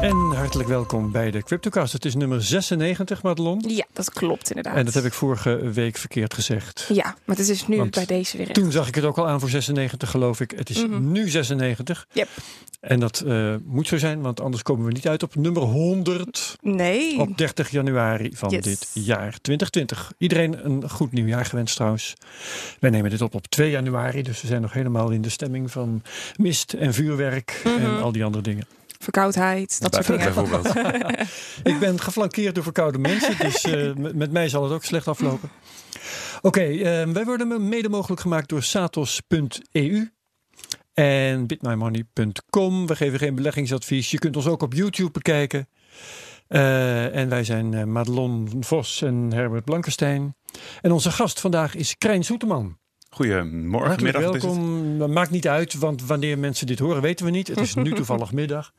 En hartelijk welkom bij de CryptoCast. Het is nummer 96, Madelon. Ja, dat klopt inderdaad. En dat heb ik vorige week verkeerd gezegd. Ja, maar het is nu Want bij deze weer echt. Toen zag ik het ook al aan voor 96, geloof ik. Het is Mhm. nu 96. Yep. En dat eh, moet zo zijn, want anders komen we niet uit op nummer 100 Nee. op 30 januari van Yes. dit jaar 2020. Iedereen een goed nieuwjaar gewenst trouwens. Wij nemen dit op op 2 januari, dus we zijn nog helemaal in de stemming van mist en vuurwerk en Mhm. al die andere dingen. Verkoudheid, dat soort dingen. Bijvoorbeeld. Ik ben geflankeerd door verkoude mensen, dus eh, met, mij zal het ook slecht aflopen. Oké, eh, wij worden mede mogelijk gemaakt door satos.eu en bitmymoney.com. We geven geen beleggingsadvies. Je kunt ons ook op YouTube bekijken. Eh, en wij zijn eh, Madelon Vos en Herbert Blankenstein. En onze gast vandaag is Krijn Soeterman. Goedemorgen, Hartelijk middag. is het. welkom. Dat Maakt niet uit, want wanneer mensen dit horen weten we niet. Het is nu toevallig middag.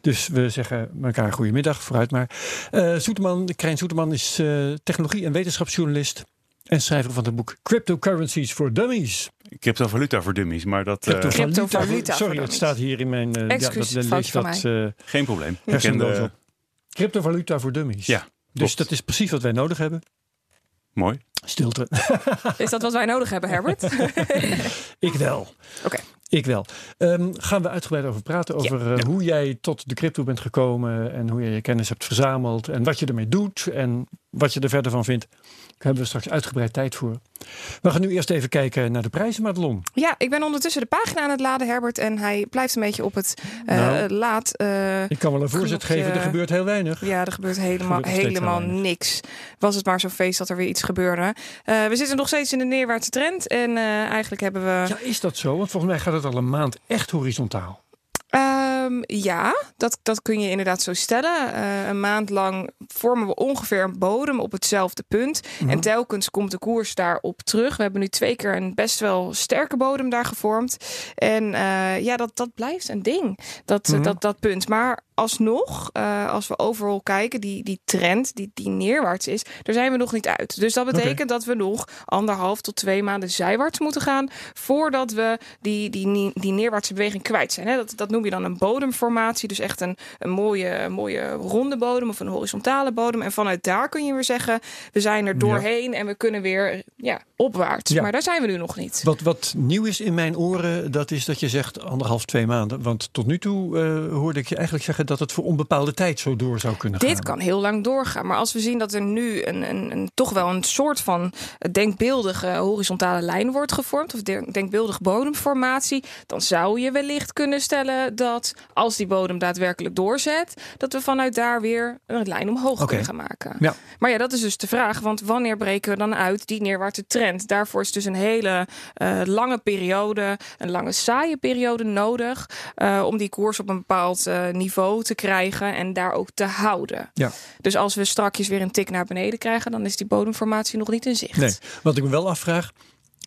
Dus we zeggen elkaar goedemiddag, vooruit maar. Eh Soeterman, Krijn Soeterman is eh, technologie- en wetenschapsjournalist. En schrijver van het boek Cryptocurrencies for Dummies. Cryptovaluta voor dummies, maar dat eh, Cryptovaluta voor Sorry, het staat hier in mijn... eh, Excuus, ja, dat, eh geen probleem. Ik ken hersenloos de, op. Cryptovaluta voor dummies. Ja, Dus klopt. dat is precies wat wij nodig hebben. Mooi. Stilte. Is dat wat wij nodig hebben, Herbert? Ik wel. Oké. Ik wel. Ehm, gaan we uitgebreid over praten. Over eh, Ja. hoe jij tot de crypto bent gekomen. En hoe je je kennis hebt verzameld. En wat je ermee doet. En wat je er verder van vindt. Daar hebben we straks uitgebreid tijd voor. We gaan nu eerst even kijken naar de prijzen, Madelon. ja, ik ben ondertussen de pagina aan het laden, Herbert. En hij blijft een beetje op het eh, Nou. laat. eh, Ik kan wel een voorzet Knopje. geven. Er gebeurt heel weinig. ja, er gebeurt helemaal, Gebeurt helemaal niks. Was het maar zo'n feest dat er weer iets gebeurde. Eh, we zitten nog steeds in de neerwaartse trend. En eigenlijk hebben we... Ja, is dat zo? Want volgens mij gaat het al een maand echt horizontaal. Ehm, ja, dat, dat kun je inderdaad zo stellen. Eh, een maand lang vormen we ongeveer een bodem op hetzelfde punt. Mhm. En telkens komt de koers daarop terug. We hebben nu twee keer een best wel sterke bodem daar gevormd. En eh, ja, dat, dat blijft een ding, dat, Mhm. dat, dat punt. Maar alsnog, eh, als we overal kijken, die, die trend die, die neerwaarts is, daar zijn we nog niet uit. Dus dat betekent dat we nog anderhalf tot twee maanden zijwaarts moeten gaan voordat we die, die, die, neerwaartse beweging kwijt zijn. Hè? Dat, dat noem je dan een bodemformatie. Dus echt een, een mooie, mooie ronde bodem of een horizontale bodem. En vanuit daar kun je weer zeggen, we zijn er doorheen en we kunnen weer ja, opwaarts. Ja. Maar daar zijn we nu nog niet. Wat, wat nieuw is in mijn oren, dat is dat je zegt anderhalf, twee maanden. Want tot nu toe eh, hoorde ik je eigenlijk zeggen dat het voor onbepaalde tijd zo door zou kunnen gaan. Dit kan heel lang doorgaan. Maar als we zien dat er nu een, een, een, toch wel een soort van denkbeeldige horizontale lijn wordt gevormd, of de- denkbeeldige bodemformatie, dan zou je wellicht kunnen stellen dat als die bodem daadwerkelijk doorzet, dat we vanuit daar weer een lijn omhoog kunnen gaan maken. Ja. Maar ja, dat is dus de vraag. Want wanneer breken we dan uit die neerwaartse trend? Daarvoor is dus een hele eh, lange periode, een lange saaie periode nodig. eh, om die koers op een bepaald eh, niveau te krijgen en daar ook te houden. Ja. Dus als we strakjes weer een tik naar beneden krijgen, dan is die bodemformatie nog niet in zicht. Nee, wat ik me wel afvraag.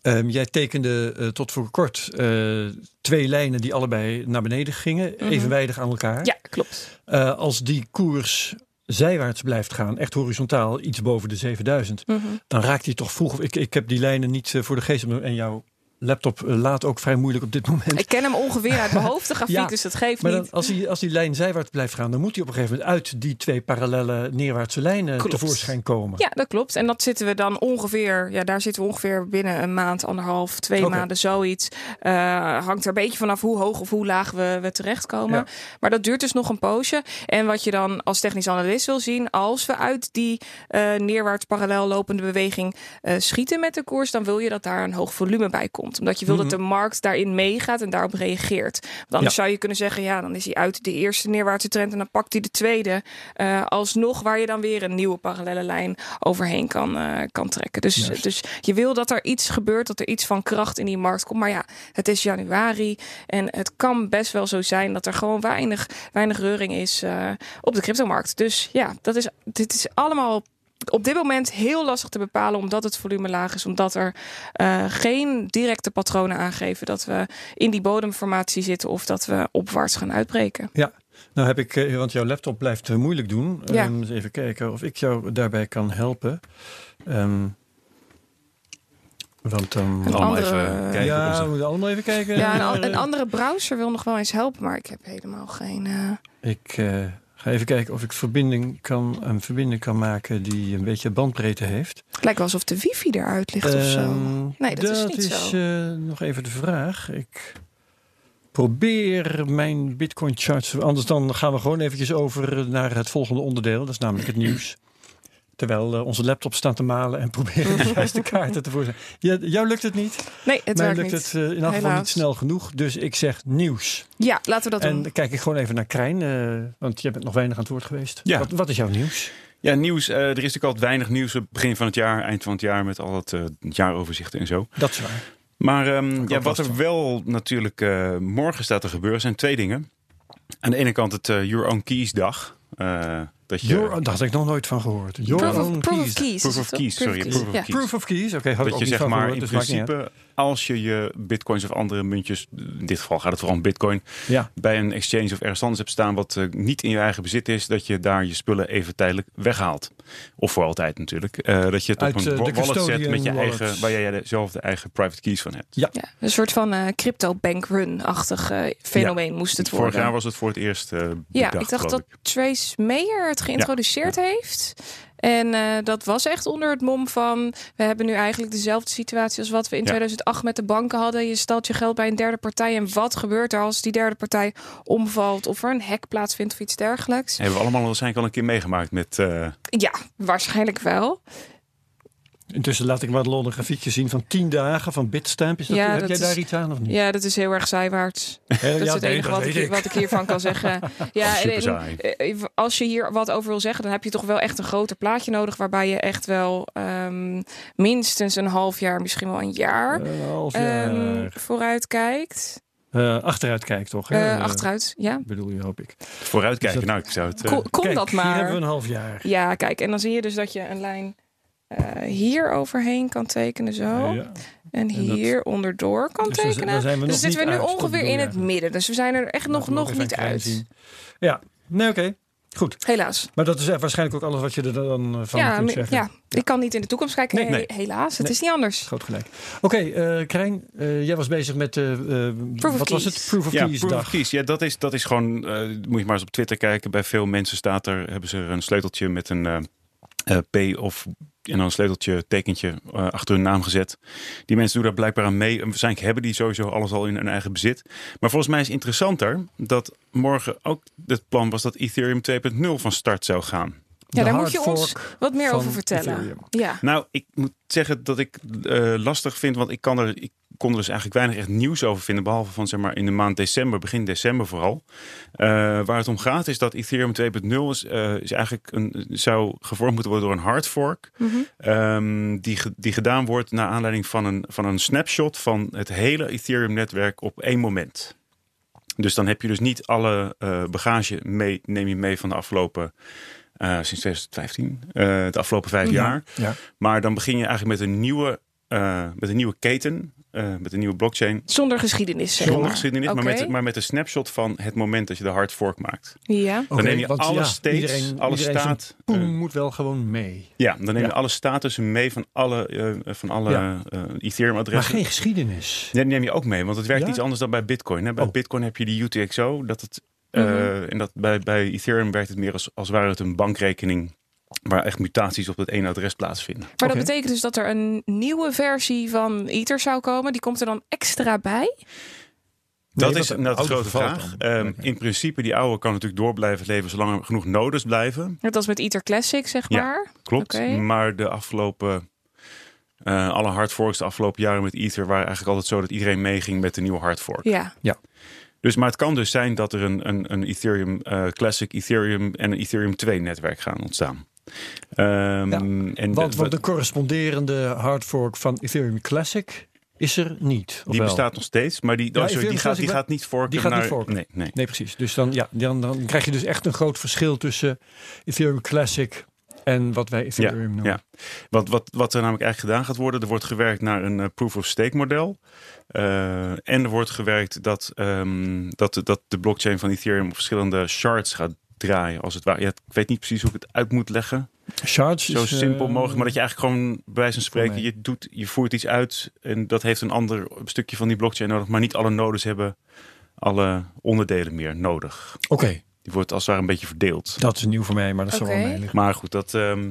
ehm, jij tekende eh, tot voor kort eh, twee lijnen die allebei naar beneden gingen, Mhm. evenwijdig aan elkaar. Ja, klopt. Eh, als die koers zijwaarts blijft gaan, echt horizontaal, iets boven de 7000, Mhm. dan raakt hij toch vroeg. Ik, ik heb die lijnen niet voor de geest en jouw laptop eh, laat ook vrij moeilijk op dit moment. Ik ken hem ongeveer uit mijn hoofd, de grafiek, Ja, dus dat geeft Maar niet. als, die, als die lijn zijwaarts blijft gaan, dan moet hij op een gegeven moment uit die twee parallele neerwaartse lijnen Klopt. tevoorschijn komen. Ja, dat klopt. En dat zitten we dan ongeveer, ja, daar zitten we ongeveer binnen een maand, anderhalf, twee maanden, zoiets. Eh, hangt er een beetje vanaf hoe hoog of hoe laag we, we terechtkomen. Ja. Maar dat duurt dus nog een poosje. En wat je dan als technisch analist wil zien, als we uit die eh, neerwaarts parallel lopende beweging schieten met de koers, dan wil je dat daar een hoog volume bij komt. Omdat je wil dat de markt daarin meegaat en daarop reageert. Want anders Ja. zou je kunnen zeggen, ja, dan is hij uit de eerste neerwaartse trend en dan pakt hij de tweede. eh, alsnog waar je dan weer een nieuwe parallele lijn overheen kan, eh, kan trekken. Dus, dus je wil dat er iets gebeurt, dat er iets van kracht in die markt komt. Maar ja, het is januari en het kan best wel zo zijn dat er gewoon weinig, weinig reuring is eh, op de cryptomarkt. Dus ja, dat is, dit is allemaal op dit moment heel lastig te bepalen, omdat het volume laag is, omdat er eh, geen directe patronen aangeven dat we in die bodemformatie zitten of dat we opwaarts gaan uitbreken. Ja, nou heb ik, eh, want jouw laptop blijft eh, moeilijk doen. Ja. Ehm, eens even kijken of ik jou daarbij kan helpen. Ehm, want dan. Een Allemaal andere- even kijken. ja, we moeten allemaal even kijken. Ja, een, andere browser wil nog wel eens helpen, maar ik heb helemaal geen. eh, Ik eh, Ga even kijken of ik verbinding kan, een verbinding kan maken die een beetje bandbreedte heeft. Het lijkt wel alsof de wifi eruit ligt of zo. Ehm, Nee, dat is niet is zo. eh, nog even de vraag. Ik probeer mijn Bitcoin charts. Anders dan gaan we gewoon eventjes over naar het volgende onderdeel. Dat is namelijk het nieuws. Terwijl eh, onze laptop staat te malen en proberen de juiste kaarten te voorzien. Ja, jou lukt het niet. Nee, het Mij lukt niet. het eh, in elk geval niet snel genoeg. Dus ik zeg nieuws. Ja, laten we dat En doen. dan kijk ik gewoon even naar Krijn. eh, want je bent nog weinig aan het woord geweest. Ja. Wat, wat is jouw nieuws? Ja, nieuws. eh, er is natuurlijk altijd weinig nieuws op begin van het jaar, eind van het jaar, met al het eh, jaaroverzichten en zo. Dat is waar. Maar ehm, ja, wat er van. wel natuurlijk eh, morgen staat te gebeuren, zijn twee dingen. Aan de ene kant het Your Own Keys dag. Dat je, Your, daar had ik nog nooit van gehoord. Your Proof own of, proof keys. of keys. Proof of keys, sorry, Proof of keys. Proof of keys. Oké, had ik dat ook je niet zeg van maar gehoord, in dus principe, als je je bitcoins of andere muntjes, in dit geval gaat het vooral om bitcoin, Ja. bij een exchange of ergens anders hebt staan wat eh, niet in je eigen bezit is, dat je daar je spullen even tijdelijk weghaalt. Of voor altijd natuurlijk. Eh, dat je het Uit, op een eh, wallet zet met je wallet. eigen, waar jij zelf de eigen private keys van hebt. Ja, een soort van crypto bank run-achtig fenomeen moest het worden. Vorig jaar was het voor het eerst Ja, bedacht, ik dacht dat Trace Mayer het geïntroduceerd heeft. En eh, dat was echt onder het mom van... we hebben nu eigenlijk dezelfde situatie als wat we in Ja. 2008 met de banken hadden. Je stelt je geld bij een derde partij en wat gebeurt er als die derde partij omvalt... of er een hack plaatsvindt of iets dergelijks? Hebben we allemaal waarschijnlijk al een keer meegemaakt met... eh, Ja, waarschijnlijk wel. Intussen laat ik maar een grafiekje zien van 10 dagen van Bitstamp. Is dat, Ja, heb dat jij is- daar iets aan of niet? Ja, dat is heel erg zijwaarts. Ja, Dat is het nee, enige wat ik, wat hiervan kan zeggen. Ja, en- saai. eh, als je hier wat over wil zeggen, dan heb je toch wel echt een groter plaatje nodig. Waarbij je echt wel ehm, minstens een half jaar, misschien wel een jaar ehm, vooruit kijkt. Eh, achteruit kijkt toch? Eh, Eh, achteruit, ja. bedoel je, hoop ik. vooruitkijken. Dus dat- Nou, ik zou het... eh, Kom, kom Kijk, dat Hier hebben maar. we een half jaar. Ja, kijk. En dan zie je dus dat je een lijn eh, hier overheen kan tekenen zo. Ja. En dat- hier onderdoor kan Dus dan- tekenen. dan zijn we dus nog zitten we nu uit, ongeveer in het midden. Dus we zijn er echt nog, nog niet uit. zien. Ja, nee, oké. Goed. Helaas. Maar dat is eh, waarschijnlijk ook alles wat je er dan eh, van Ja, kunt zeggen. ja, ik kan niet in de toekomst kijken. Nee, he- nee. Helaas, het Nee. is niet anders. Groot gelijk. Oké, eh Krijn, eh, jij was bezig met de. Proof of wat was het? Proof of ja, Keys proof dag. of keys. Ja, dat is, dat is gewoon... eh, moet je maar eens op Twitter kijken. Bij veel mensen staat er... Hebben ze er een sleuteltje met een eh, eh, P of... En dan een sleuteltje, tekentje eh, achter hun naam gezet. Die mensen doen daar blijkbaar aan mee. En waarschijnlijk hebben die sowieso alles al in hun eigen bezit. Maar volgens mij is het interessanter dat morgen ook het plan was dat Ethereum 2.0 van start zou gaan. Ja, daar moet je ons wat meer over vertellen. Ethereum. Ja. Nou, ik moet zeggen dat ik eh, lastig vind, want ik kan er, ik kon er dus eigenlijk weinig echt nieuws over vinden, behalve van zeg maar in de maand december, begin december vooral. Eh, waar het om gaat is dat Ethereum 2.0 is, eh, is eigenlijk een, zou gevormd moeten worden door een hard fork, Mhm. ehm, die, die gedaan wordt naar aanleiding van een, van een snapshot van het hele Ethereum-netwerk op één moment. Dus dan heb je dus niet alle eh, bagage mee, neem je mee van de afgelopen, eh, sinds 2015, eh, de afgelopen vijf Ja. jaar. Ja. Maar dan begin je eigenlijk met een nieuwe, eh, met een nieuwe keten, eh, met een nieuwe blockchain. Zonder geschiedenis, zeg Zonder maar. geschiedenis, maar, met, maar met een snapshot van het moment dat je de hard fork maakt. Ja. Oké, neem je want alle ja, states, iedereen, alle iedereen zijn staat, eh, moet wel gewoon mee. Ja, dan neem je Ja. alle statussen mee van alle, eh, van alle Ja. eh, Maar Ethereum-adressen. geen geschiedenis. Die neem je ook mee, want het werkt Ja? iets anders dan bij Bitcoin. Hè? Bij Oh. Bitcoin heb je die UTXO, dat het, eh, Mhm. en dat bij, bij Ethereum werkt het meer als, als ware het een bankrekening waar echt mutaties op het ene adres plaatsvinden. Maar dat betekent dus dat er een nieuwe versie van Ether zou komen. Die komt er dan extra bij. Dat Nee, is oude grote vraag. Ehm. In principe, die oude kan natuurlijk door blijven leven zolang er genoeg nodes blijven. Net als met Ether Classic, zeg Ja. maar. Klopt. Oké. Maar de afgelopen, eh, alle hard forks de afgelopen jaren met Ether waren eigenlijk altijd zo dat iedereen meeging met de nieuwe hard fork. Ja. Dus, maar het kan dus zijn dat er een, een, een Ethereum eh, Classic, Ethereum en een Ethereum 2 netwerk gaan ontstaan. Ehm, en Want, de- want de corresponderende hard fork van Ethereum Classic is er niet. die wel? bestaat nog steeds, maar die, Ja, oh, sorry, die, gaat, die gaat niet forken die gaat niet naar... forken. Nee, nee. Nee, precies. Dus dan, ja, dan, dan krijg je dus echt een groot verschil tussen Ethereum Classic en wat wij Ethereum noemen. Ja, want wat, wat er namelijk eigenlijk gedaan gaat worden, er wordt gewerkt naar een eh, proof of stake model. Eh, en er wordt gewerkt dat, ehm, dat, de- dat de blockchain van Ethereum op verschillende shards gaat draaien, als het ware. Ja, ik weet niet precies hoe ik het uit moet leggen. Shards Zo is, eh, simpel mogelijk, maar dat je eigenlijk gewoon bij wijze van spreken, je, doet, je voert iets uit en dat heeft een ander stukje van die blockchain nodig, maar niet alle nodes hebben alle onderdelen meer nodig. Oké, Die wordt als het ware een beetje verdeeld. Dat is nieuw voor mij, maar dat zal Oké. wel mee liggen. Maar goed, dat... ehm,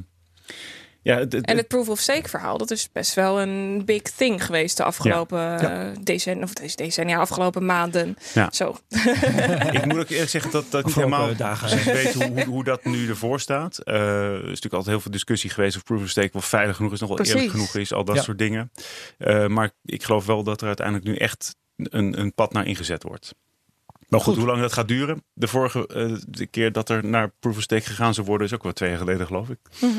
ja, het- het- En het proof of stake verhaal, dat is best wel een big thing geweest de afgelopen Ja. eh, decennia, of deze decennia, afgelopen maanden. Ja. Zo. ik moet ook eerlijk zeggen dat, dat ik niet helemaal dagen. weet hoe, hoe, hoe dat nu ervoor staat. Eh, er is natuurlijk altijd heel veel discussie geweest of proof of stake wel veilig genoeg is, nog wel Precies. eerlijk genoeg is, al dat Ja. soort dingen. Eh, maar ik geloof wel dat er uiteindelijk nu echt een, een pad naar ingezet wordt. Maar goed, Goed. hoe lang dat gaat duren? De vorige eh, de keer dat er naar proof of stake gegaan zou worden, is ook wel twee jaar geleden, geloof ik. Mhm.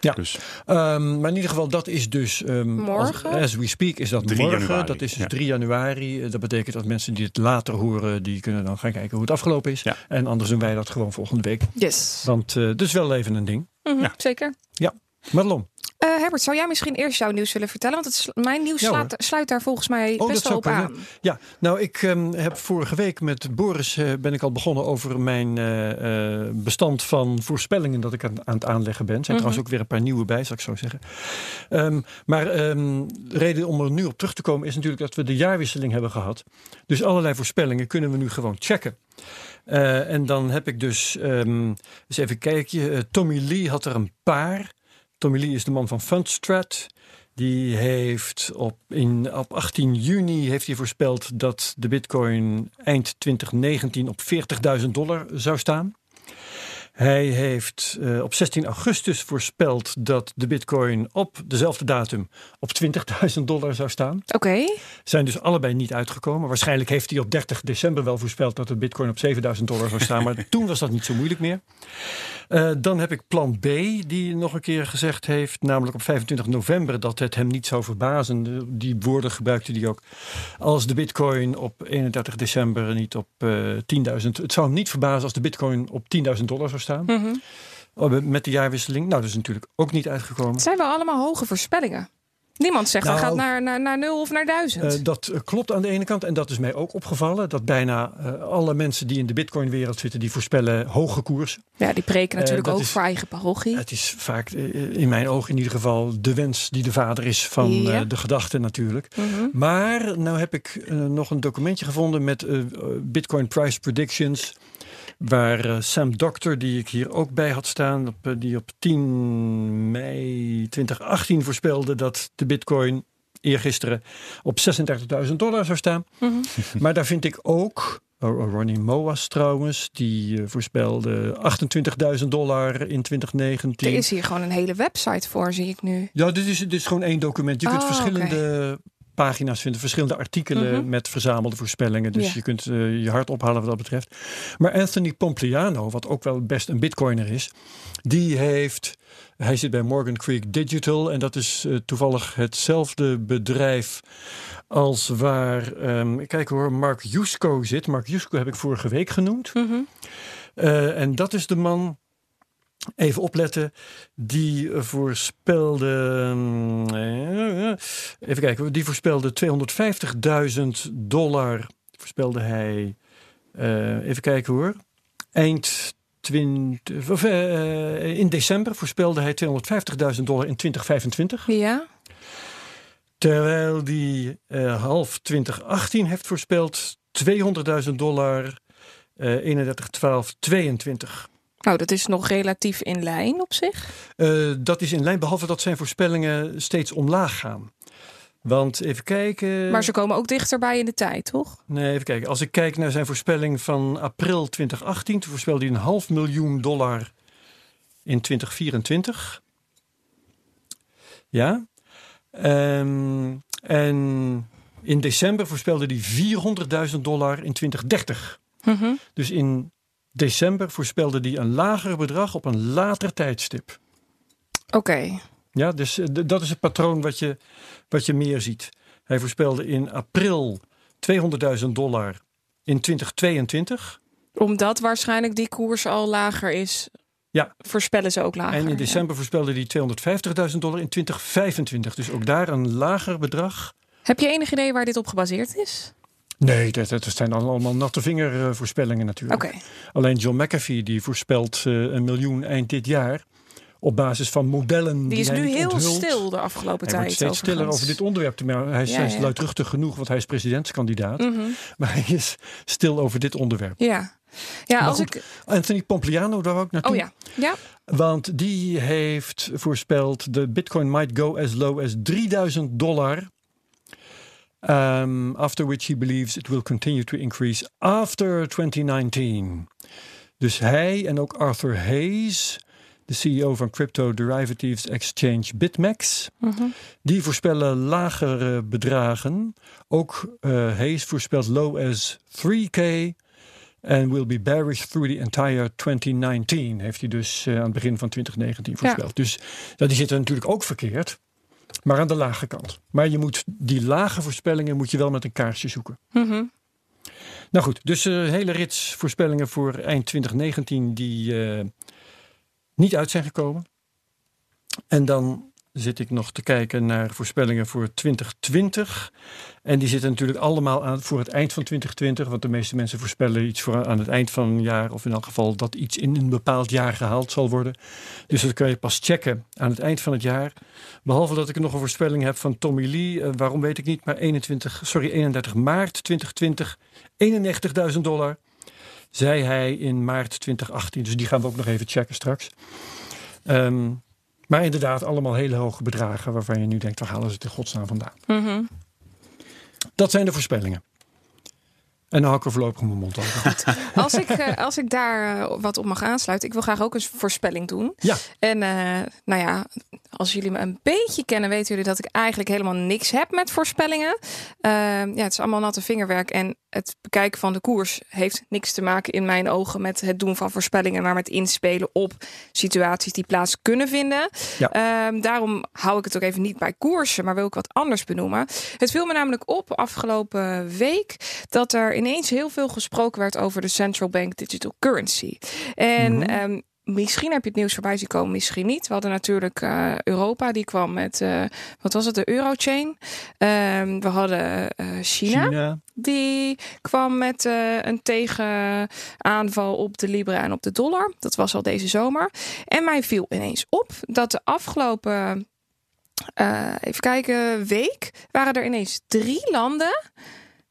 Ja. Dus Ehm, maar in ieder geval, dat is dus... ehm, Morgen? Als, as we speak is dat 3 morgen. januari, Dat is dus ja. 3 januari. Eh, Dat betekent dat mensen die het later horen, die kunnen dan gaan kijken hoe het afgelopen is. Ja. En anders doen wij dat gewoon volgende week. Yes. Want uh, dus wel even een ding. Mhm, Ja. Zeker. Madelon. Eh, Herbert, zou jij misschien eerst jouw nieuws willen vertellen? Want het, mijn nieuws Ja, slaat- sluit daar volgens mij Oh, best dat wel zou op aan. Ja, nou ik ehm, heb vorige week met Boris eh, ben ik al begonnen over mijn eh, bestand van voorspellingen dat ik aan, aan het aanleggen ben. Er zijn Mhm. trouwens ook weer een paar nieuwe bij, zal ik zo zeggen. Ehm, maar ehm, de reden om er nu op terug te komen is natuurlijk dat we de jaarwisseling hebben gehad. Dus allerlei voorspellingen kunnen we nu gewoon checken. En dan heb ik dus ehm, eens even kijken. Tommy Lee had er een paar. Tommy Lee is de man van Fundstrat. Die heeft op, in, op 18 juni heeft hij voorspeld dat de bitcoin eind 2019 op 40.000 dollar zou staan. Hij heeft eh, op 16 augustus voorspeld dat de bitcoin op dezelfde datum op 20.000 dollar zou staan. Oké. Zijn dus allebei niet uitgekomen. Waarschijnlijk heeft hij op 30 december wel voorspeld dat de bitcoin op 7000 dollar zou staan. Maar toen was dat niet zo moeilijk meer. Eh, dan heb ik plan B, die nog een keer gezegd heeft, namelijk op 25 november, dat het hem niet zou verbazen. Die woorden gebruikte hij ook. Als de bitcoin op 31 december niet op eh 10.000. Het zou hem niet verbazen als de bitcoin op 10.000 dollar zou staan. Mhm. Oh, Met de jaarwisseling. Nou, dat is natuurlijk ook niet uitgekomen. Het zijn wel allemaal hoge voorspellingen. Niemand zegt Nou, hij gaat naar, naar, naar nul of naar duizend. Eh, dat eh, klopt aan de ene kant. En dat is mij ook opgevallen. Dat bijna eh, alle mensen die in de bitcoin-wereld zitten, die voorspellen hoge koersen. ja, die preken natuurlijk dat ook is- voor eigen parochie. Het is vaak, in mijn ogen in ieder geval, de wens die de vader is van Ja. de gedachte natuurlijk. Mhm. Maar nou heb ik nog een documentje gevonden met Bitcoin Price Predictions. Waar eh, Sam Doctor, die ik hier ook bij had staan, op, eh, die op 10 mei 2018 voorspelde dat de Bitcoin eergisteren op 36.000 dollar zou staan. Mhm. Maar daar vind ik ook, Ronnie Moas trouwens, die eh, voorspelde 28.000 dollar in 2019. Er is hier gewoon een hele website voor, zie ik nu. Ja, dit is, dit is gewoon één document. Je kunt Oh, verschillende pagina's vinden, verschillende artikelen Mhm. met verzamelde voorspellingen. Dus Ja. je kunt eh, je hart ophalen wat dat betreft. Maar Anthony Pompliano, wat ook wel best een bitcoiner is, die heeft, hij zit bij Morgan Creek Digital en dat is eh, toevallig hetzelfde bedrijf als waar, ehm, kijk hoor, Mark Yusko zit. Mark Yusko heb ik vorige week genoemd. Mhm. Eh, en dat is de man, even opletten, die voorspelde. mm, eh, even kijken, die voorspelde 250.000 dollar. Voorspelde hij. eh, even kijken hoor. Eind 20, of, eh, in december voorspelde hij 250.000 dollar in 2025. Ja. Terwijl die eh, half 2018 heeft voorspeld 200.000 dollar eh 31, 12, 22. Nou, dat is nog relatief in lijn op zich. Eh, dat is in lijn, behalve dat zijn voorspellingen steeds omlaag gaan. Want even kijken. Maar ze komen ook dichterbij in de tijd, toch? Nee, even kijken. Als ik kijk naar zijn voorspelling van april 2018, toen voorspelde hij een half miljoen dollar in 2024. Ja. Ehm, en in december voorspelde hij 400.000 dollar in 2030. Mhm. Dus in december voorspelde hij een lager bedrag op een later tijdstip. Oké. Ja, dus eh, dat is het patroon wat je, wat je meer ziet. Hij voorspelde in april 200.000 dollar in 2022. Omdat waarschijnlijk die koers al lager is, Ja. voorspellen ze ook lager. en in ja. december voorspelde hij 250.000 dollar in 2025. Dus ook daar een lager bedrag. Heb je enig idee waar dit op gebaseerd is? Nee, dat, dat zijn allemaal natte vinger eh, voorspellingen natuurlijk. Alleen John McAfee die voorspelt eh, een miljoen eind dit jaar. op basis van modellen. Die is hij nu heel onthult. stil de afgelopen Hij tijd. wordt steeds stiller overigens. over dit onderwerp. Maar hij is, Ja, hij is ja. luidruchtig genoeg, want hij is presidentskandidaat. Mhm. Maar hij is stil over dit onderwerp. Ja, ja Maar als goed, ik. Anthony Pompliano, daar ik naartoe. Oh ja, ja. Want die heeft voorspeld: de Bitcoin might go as low as 3000 dollar. Um, after which he believes it will continue to increase after 2019. Dus hij en ook Arthur Hayes, de CEO van crypto derivatives exchange BitMEX, Mhm. die voorspellen lagere bedragen. Ook eh, Hayes voorspelt low as 3k and will be bearish through the entire 2019. Heeft hij dus eh, aan het begin van 2019 voorspeld. Dus ja, die zitten natuurlijk ook verkeerd. Maar aan de lage kant. Maar je moet die lage voorspellingen moet je wel met een kaarsje zoeken. Mhm. Nou goed, dus een hele rits voorspellingen voor eind 2019 die eh, niet uit zijn gekomen. En dan zit ik nog te kijken naar voorspellingen voor 2020. En die zitten natuurlijk allemaal aan voor het eind van 2020. Want de meeste mensen voorspellen iets voor aan het eind van een jaar. Of in elk geval dat iets in een bepaald jaar gehaald zal worden. Dus dat kan je pas checken aan het eind van het jaar. Behalve dat ik nog een voorspelling heb van Tommy Lee. eh, waarom weet ik niet. Maar 21, sorry, 31 maart 2020. 91.000 dollar. Zei hij in maart 2018. Dus die gaan we ook nog even checken straks. Ehm, maar inderdaad, allemaal hele hoge bedragen waarvan je nu denkt, waar halen ze het in godsnaam vandaan? Mhm. Dat zijn de voorspellingen. En dan hou ik er voorlopig mijn mond over. Als, ik, eh, als ik daar eh, wat op mag aansluiten, ik wil graag ook een voorspelling doen. Ja. En eh, nou ja, als jullie me een beetje kennen, weten jullie dat ik eigenlijk helemaal niks heb met voorspellingen. Ja, het is allemaal natte vingerwerk. En het bekijken van de koers heeft niks te maken in mijn ogen met het doen van voorspellingen, maar met inspelen op situaties die plaats kunnen vinden. Ja. Ehm, daarom hou ik het ook even niet bij koersen, maar wil ik wat anders benoemen. Het viel me namelijk op afgelopen week dat er ineens heel veel gesproken werd over de central bank digital currency. En Mhm. ehm, Misschien heb je het nieuws voorbij zien komen, misschien niet. We hadden natuurlijk eh, Europa, die kwam met, eh, wat was het, de Eurochain. Ehm we hadden eh, China, China. die kwam met een tegenaanval op de Libra en op de dollar. Dat was al deze zomer. En mij viel ineens op dat de afgelopen, even kijken, week waren er ineens drie landen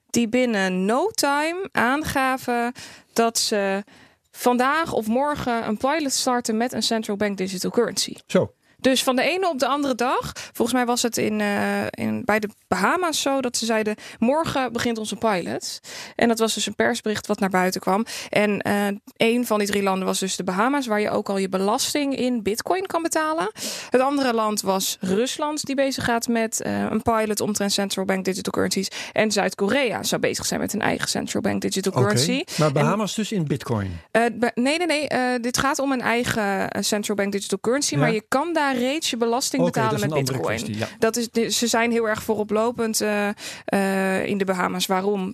die binnen no time aangaven dat ze vandaag of morgen een pilot starten met een central bank digital currency. Zo. Dus van de ene op de andere dag. Volgens mij was het in, eh, in, bij de Bahama's zo dat ze zeiden: morgen begint onze pilot. En dat was dus een persbericht wat naar buiten kwam. En eh een van die drie landen was dus de Bahama's, waar je ook al je belasting in Bitcoin kan betalen. Het andere land was Rusland, die bezig gaat met eh, een pilot omtrent central bank digital currencies. En Zuid-Korea zou bezig zijn met een eigen central bank digital currency. Maar Bahamas dus in bitcoin. Nee, nee, nee. dit gaat om een eigen central bank digital currency. Ja. Maar je kan daar reeds je belasting betalen met bitcoin. kwestie. Ja. Dat is, de- ze zijn heel erg vooroplopend eh, in de Bahama's. Waarom?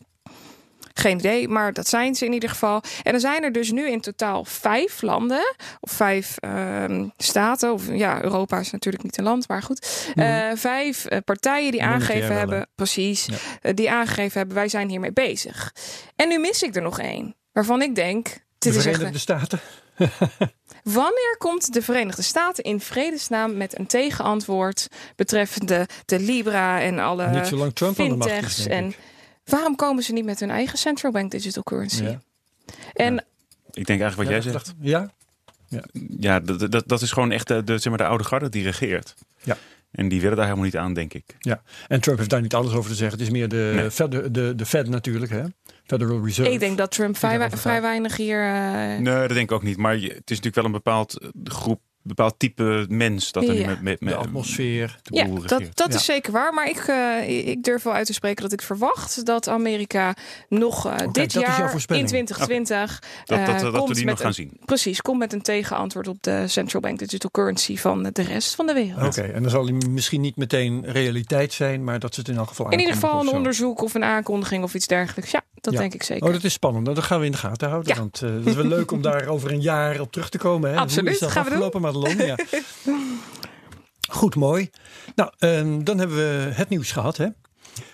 Geen idee, maar dat zijn ze in ieder geval. En er zijn er dus nu in totaal vijf landen, of vijf ehm, staten. Of ja, Europa is natuurlijk niet een land, maar goed. Eh, vijf partijen die Mhm. Aangegeven hebben, precies, Ja. die aangegeven hebben, wij zijn hiermee bezig. En nu mis ik er nog één, waarvan ik denk, De dit is echt, Verenigde Staten. Wanneer komt de Verenigde Staten in vredesnaam met een tegenantwoord betreffende de Libra en alle Niet zolang Trump aan de macht is, fintechs? denk En waarom komen ze niet met hun eigen central bank digital currency? Ja. En Ik denk eigenlijk wat Ja, jij zegt. dacht- Ja? Ja, dat, dat, dat is gewoon echt de, de, zeg maar, de oude garde die regeert. Ja. En die willen daar helemaal niet aan, denk ik. ja. En Trump heeft daar niet alles over te zeggen. Het is meer de, Nee. Fed, de, de Fed natuurlijk, hè? Federal Reserve. ik denk dat Trump vrij, weinig hier. eh, Nee, dat denk ik ook niet. Maar je, het is natuurlijk wel een bepaald eh, groep, bepaald type mens dat er nu Ja. met, met, de met atmosfeer. de Ja, dat, regeert. dat Ja. is zeker waar. Maar ik, eh, ik durf wel uit te spreken dat ik verwacht dat Amerika nog eh, dit jaar in voorspelling. 2020 Dat, eh, dat, dat, komt we die met nog gaan een- zien. Precies, komt met een tegenantwoord op de central bank digital currency van de rest van de wereld. Oké, en dan zal hij misschien niet meteen realiteit zijn, maar dat ze het in elk geval In ieder geval een onderzoek of een aankondiging of iets dergelijks. Ja, dat Ja. denk ik zeker. Oh, dat is spannend. Nou, Dat gaan we in de gaten houden. Ja. Want eh dat is wel leuk om daar over een jaar op terug te komen. Hè? Absoluut, Hoe is dat gaan we doen. Afgelopen, Madelon? Ja. Goed, mooi. Nou, ehm, dan hebben we het nieuws gehad. Hè?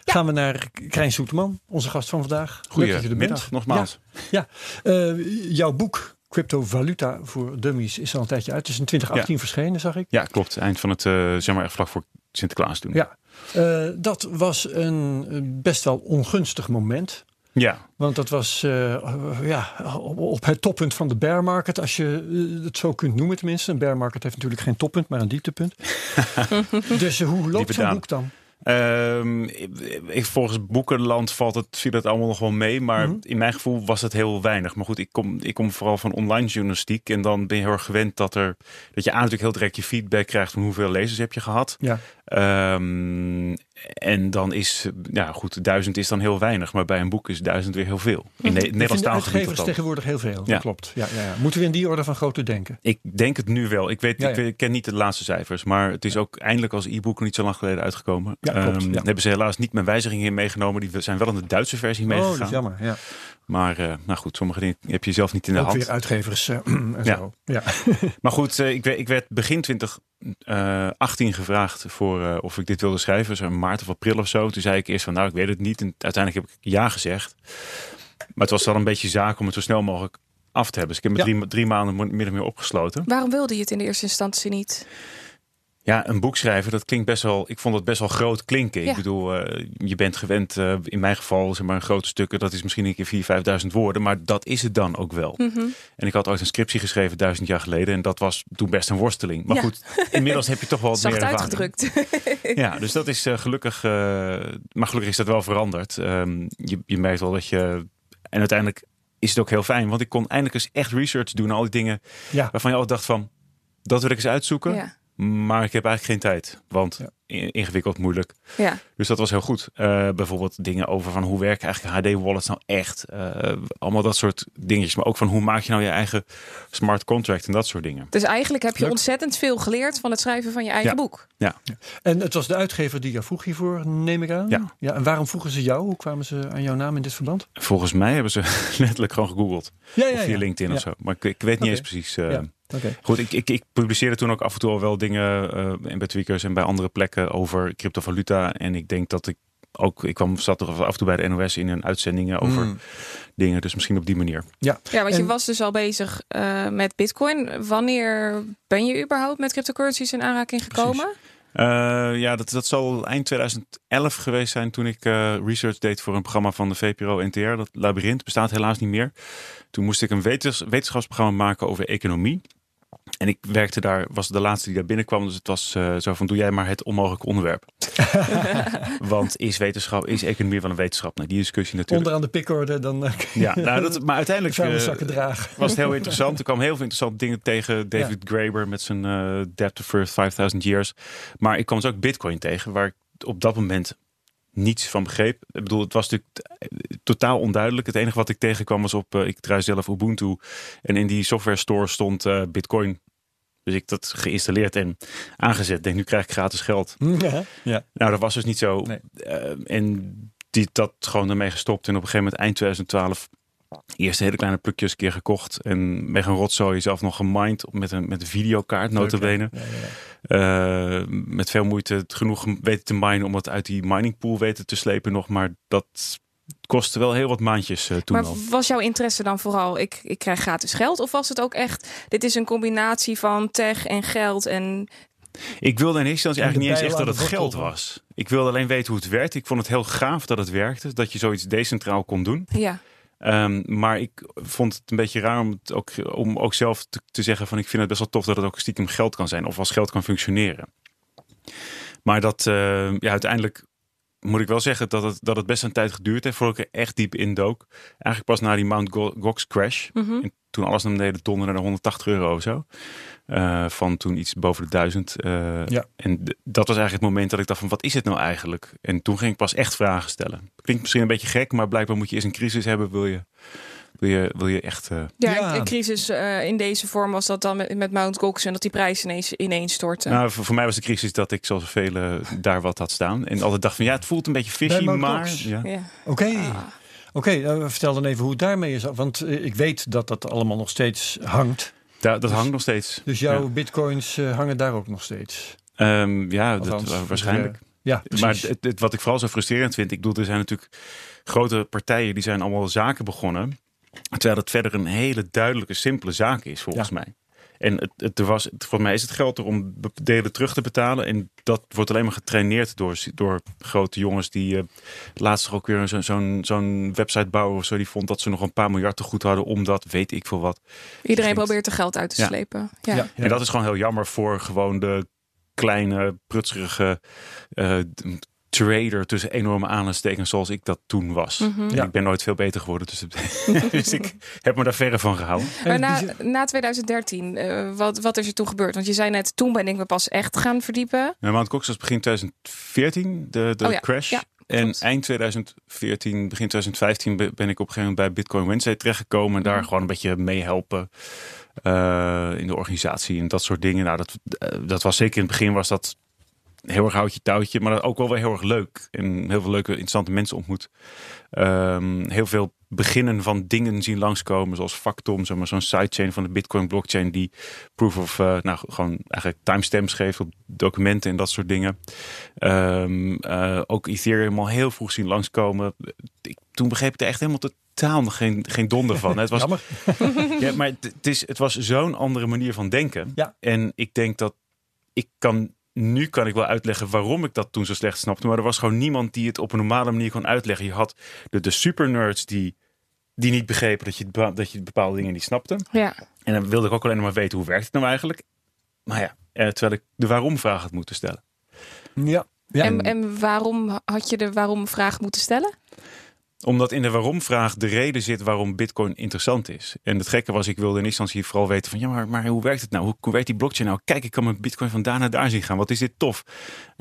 Gaan we naar Krijn Soeterman, onze gast van vandaag. Leuk dat je er bent. Goedemiddag, nogmaals. Ja, ja. Eh, jouw boek Cryptovaluta voor Dummies is al een tijdje uit. Het is in 2018 verschenen, zag ik. Ja, klopt. Eind van het, uh, zeg maar echt vlak voor Sinterklaas toen. Ja, uh, dat was een best wel ongunstig moment. Ja. Want dat was uh, ja, op, het toppunt van de bear market, als je het zo kunt noemen tenminste. Een bear market heeft natuurlijk geen toppunt, maar een dieptepunt. dus hoe loopt zo'n boek dan? Um, ik, volgens Boekenland valt het, viel het allemaal nog wel mee. Maar mhm. in mijn gevoel was het heel weinig. Maar goed, ik kom, ik kom vooral van online journalistiek. En dan ben je heel erg gewend dat, er, dat je aan natuurlijk heel direct je feedback krijgt van hoeveel lezers heb je gehad. Ja. Um, en dan is, ja goed, duizend is dan heel weinig. Maar bij een boek is duizend weer heel veel. In. Nederlands taalgebied. is tegenwoordig heel veel, ja. klopt. Ja, ja, ja. Moeten we in die orde van grootte denken? Ik denk het nu wel. Ik, weet, ik ken niet de laatste cijfers. Maar het is ook eindelijk als e-book niet zo lang geleden uitgekomen. Ja, klopt. Um, hebben ze helaas niet mijn wijzigingen in meegenomen. Die zijn wel in de Duitse versie meegegaan. Oh, dat is jammer, ja. Maar uh, nou goed, sommige dingen heb je zelf niet in de ook hand. weer uitgevers uh, en ja. zo. Ja. maar goed, uh, ik, werd, ik werd begin 2018 gevraagd voor of ik dit wilde schrijven. Zo in maart of april of zo. Toen zei ik eerst van nou, ik weet het niet. En uiteindelijk heb ik ja gezegd. Maar het was wel een beetje zaak om het zo snel mogelijk af te hebben. Dus ik heb me ja. drie, drie maanden min of meer opgesloten. Waarom wilde je het in de eerste instantie niet? Ja, een boek schrijven, dat klinkt best wel. Ik vond het best wel groot klinken. Ik bedoel, uh, je bent gewend, uh, in mijn geval, zeg maar, een grote stukken, dat is misschien een keer 4.000, 5.000 woorden, maar dat is het dan ook wel. Mm -hmm. En ik had ooit een scriptie geschreven duizend jaar geleden en dat was toen best een worsteling. Maar ja. goed, inmiddels heb je toch wel wat Zacht meer uitgedrukt. ja, dus dat is uh, gelukkig, maar gelukkig is dat wel veranderd. Um, je, je merkt wel dat je, en uiteindelijk is het ook heel fijn, want ik kon eindelijk eens echt research doen al die dingen ja. waarvan je altijd dacht van, dat wil ik eens uitzoeken. Ja. Maar ik heb eigenlijk geen tijd, want. Ingewikkeld, moeilijk. Ja. Dus dat was heel goed. Uh, bijvoorbeeld dingen over van hoe werken eigenlijk HD-wallets nou echt. Uh, allemaal dat soort dingetjes. Maar ook van hoe maak je nou je eigen smart contract en dat soort dingen. Dus eigenlijk heb je Leuk. ontzettend veel geleerd van het schrijven van je eigen Ja. boek. Ja, En het was de uitgever die jou vroeg hiervoor, neem ik aan. Ja. ja en waarom vroegen ze jou? Hoe kwamen ze aan jouw naam in dit verband? volgens mij hebben ze letterlijk gewoon gegoogeld. Ja, of via LinkedIn ja. of zo. Maar ik, ik weet niet eens precies. uh. Goed, ik, ik, ik publiceerde toen ook af en toe al wel dingen uh, en bij Tweakers en bij andere plekken over cryptovaluta. En ik denk dat ik ook, ik kwam, zat er af en toe bij de NOS in een uitzendingen over Mm. dingen. Dus misschien op die manier. Ja, want je was dus al bezig uh, met Bitcoin. Wanneer ben je überhaupt met cryptocurrencies in aanraking gekomen? Uh, ja, dat, dat zal eind 2011 geweest zijn toen ik uh, research deed voor een programma van de VPRO-NTR. Dat Labyrinth bestaat helaas niet meer. Toen moest ik een wetens, wetenschapsprogramma maken over economie. En ik werkte daar, was de laatste die daar binnenkwam. Dus het was uh, zo van, doe jij maar het onmogelijke onderwerp. Want is wetenschap, is economie wel een wetenschap? Nou, die discussie natuurlijk. Onderaan de pikorde, dan uh, Ja, nou, dat, maar uiteindelijk uh, zakken dragen. was het heel interessant. Er kwamen heel veel interessante dingen tegen. David ja. Graeber met zijn uh, Debt of First 5000 Years. Maar ik kwam dus ook Bitcoin tegen, waar ik op dat moment niets van begreep. Ik bedoel, het was natuurlijk totaal onduidelijk. Het enige wat ik tegenkwam was op, uh, ik draai zelf Ubuntu. En in die software store stond uh, Bitcoin. Dus ik dat geïnstalleerd en aangezet. Denk, nu krijg ik gratis geld. Ja, ja. Nou, dat was dus niet zo. Nee. Uh, en die, dat gewoon ermee gestopt. En op een gegeven moment eind 2012 eerst hele kleine plukjes een keer gekocht. En met een rotzooi zelf nog gemined met een, met een videokaart, notabene. Ja, ja, uh, met veel moeite genoeg weten te minen om het uit die miningpool weten te slepen nog. Maar dat kostte wel heel wat maandjes uh, toen maar al. was jouw interesse dan vooral, ik, ik krijg gratis geld? Of was het ook echt, dit is een combinatie van tech en geld en... Ik wilde in eerste instantie eigenlijk niet eens echt dat het geld was. Ik wilde alleen weten hoe het werkte. Ik vond het heel gaaf dat het werkte. Dat je zoiets decentraal kon doen. Ja, Um, maar ik vond het een beetje raar om, het ook, om zelf te, zeggen van ik vind het best wel tof dat het ook stiekem geld kan zijn of als geld kan functioneren. Maar dat, uh, ja, uiteindelijk moet ik wel zeggen dat het, dat het best een tijd geduurd heeft voordat ik er echt diep in dook. Eigenlijk pas na die Mount Gox crash. mm -hmm. En toen alles naar beneden donderde naar 180 euro of zo. Uh, van toen iets boven de 1000. Uh, ja. En dat was eigenlijk het moment dat ik dacht van wat is het nou eigenlijk? En toen ging ik pas echt vragen stellen. Klinkt misschien een beetje gek, maar blijkbaar moet je eerst een crisis hebben. Wil je, wil je, wil je echt... Uh... Ja, ja, een crisis uh, in deze vorm was dat dan met, met Mount Gox en dat die prijs ineens, ineens stortte. Nou, voor, voor, mij was de crisis dat ik zoals velen daar wat had staan. En altijd dacht van ja, het voelt een beetje fishy, maar... Ja. ja. Oké. Okay. Ah. Oké, okay, uh, vertel dan even hoe het daarmee is. Want uh, ik weet dat dat allemaal nog steeds hangt. Da dat dus, hangt nog steeds. Dus jouw ja. bitcoins uh, hangen daar ook nog steeds? Um, ja, Althans, dat, waarschijnlijk. ja, maar het, het, wat ik vooral zo frustrerend vind, ik bedoel, er zijn natuurlijk grote partijen die zijn allemaal zaken begonnen. Terwijl het verder een hele duidelijke, simpele zaak is, volgens mij. En het, het, er was, voor mij is het geld er om delen terug te betalen. En dat wordt alleen maar getraineerd door, door grote jongens die uh, laatst ook weer zo'n zo'n zo'n website bouwen of zo. Die vond dat ze nog een paar miljard te goed hadden om dat, weet ik veel wat. Iedereen probeert er geld uit te slepen. Ja. ja. En dat is gewoon heel jammer voor gewoon de kleine, prutserige uh, trader tussen enorme aanstekens zoals ik dat toen was. Ja. Ik ben nooit veel beter geworden, dus, dus ik heb me daar verre van gehouden. Maar na, na 2013, uh, eh, wat, wat is er toen gebeurd? Want je zei net, toen ben ik me pas echt gaan verdiepen. Ja, Mount Cox was begin 2014, de, de oh crash. Ja. En eind 2014, begin 2015 ben ik op een gegeven moment bij Bitcoin Wednesday terechtgekomen. En daar mhm. gewoon een beetje meehelpen uh, in de organisatie en dat soort dingen. Nou, dat, uh, dat was zeker in het begin was dat heel erg houtje touwtje, maar ook wel weer heel erg leuk. En heel veel leuke, interessante mensen ontmoet. Um, heel veel beginnen van dingen zien langskomen, zoals Factom, zeg maar, zo'n sidechain van de Bitcoin blockchain die proof of, uh, nou gewoon eigenlijk timestamps geeft op documenten en dat soort dingen. Um, uh, ook Ethereum al heel vroeg zien langskomen. Ik, toen begreep ik er echt helemaal totaal nog geen, geen donder van. Het was, ja, maar het, is, het was zo'n andere manier van denken. Ja. En ik denk dat ik kan nu kan ik wel uitleggen waarom ik dat toen zo slecht snapte. Maar er was gewoon niemand die het op een normale manier kon uitleggen. Je had de, de super nerds die, die niet begrepen dat je, dat je bepaalde dingen niet snapte. Ja. En dan wilde ik ook alleen maar weten hoe werkt het nou eigenlijk. Maar ja, eh, terwijl ik de waarom vraag had moeten stellen. Ja. ja. En, en waarom had je de waarom vraag moeten stellen? Omdat in de waarom-vraag de reden zit waarom Bitcoin interessant is. En het gekke was, ik wilde in instantie vooral weten van ja, maar, maar hoe werkt het nou? Hoe, hoe werkt die blockchain nou? Kijk, ik kan mijn Bitcoin van daar naar daar zien gaan. Wat is dit tof?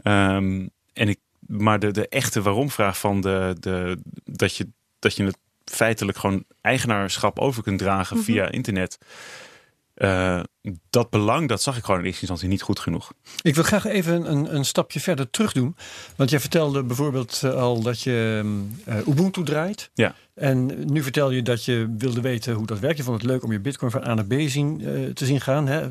Um, en ik, maar de, de echte waarom-vraag van de, de, dat, je, dat je het feitelijk gewoon eigenaarschap over kunt dragen mhm. via internet. Uh, dat belang, dat zag ik gewoon in eerste instantie niet goed genoeg. Ik wil graag even een, een stapje verder terug doen. Want jij vertelde bijvoorbeeld eh, al dat je uh, Ubuntu draait. Ja. En nu vertel je dat je wilde weten hoe dat werkt. Je vond het leuk om je bitcoin van A naar B zien, uh, te zien gaan. Hè?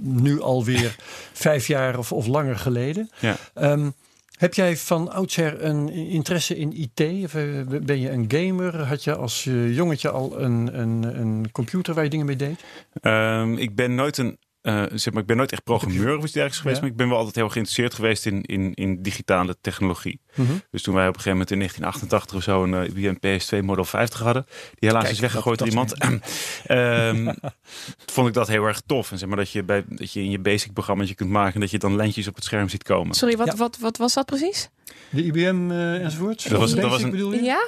Nu alweer vijf jaar of, of langer geleden. Ja. Um, heb jij van oudsher een interesse in IT? Of eh, ben je een gamer? Had je als jongetje al een, een, een computer waar je dingen mee deed? Um, ik ben nooit een uh, zeg maar, ik ben nooit echt programmeur of iets dergelijks geweest, maar ik ben wel altijd heel geïnteresseerd geweest in, in, in digitale technologie. Mm -hmm. Dus toen wij op een gegeven moment in 1988 of zo een uh, IBM PS2 Model 50 hadden, die helaas Kijk, is weggegooid door iemand, um, vond ik dat heel erg tof. En zeg maar dat je, bij, dat je in je basic programma's kunt maken en dat je dan lentjes op het scherm ziet komen. Sorry, wat, ja. wat, wat was dat precies? De IBM uh, enzovoort? Dat was, dat was een, bedoel je? Ja?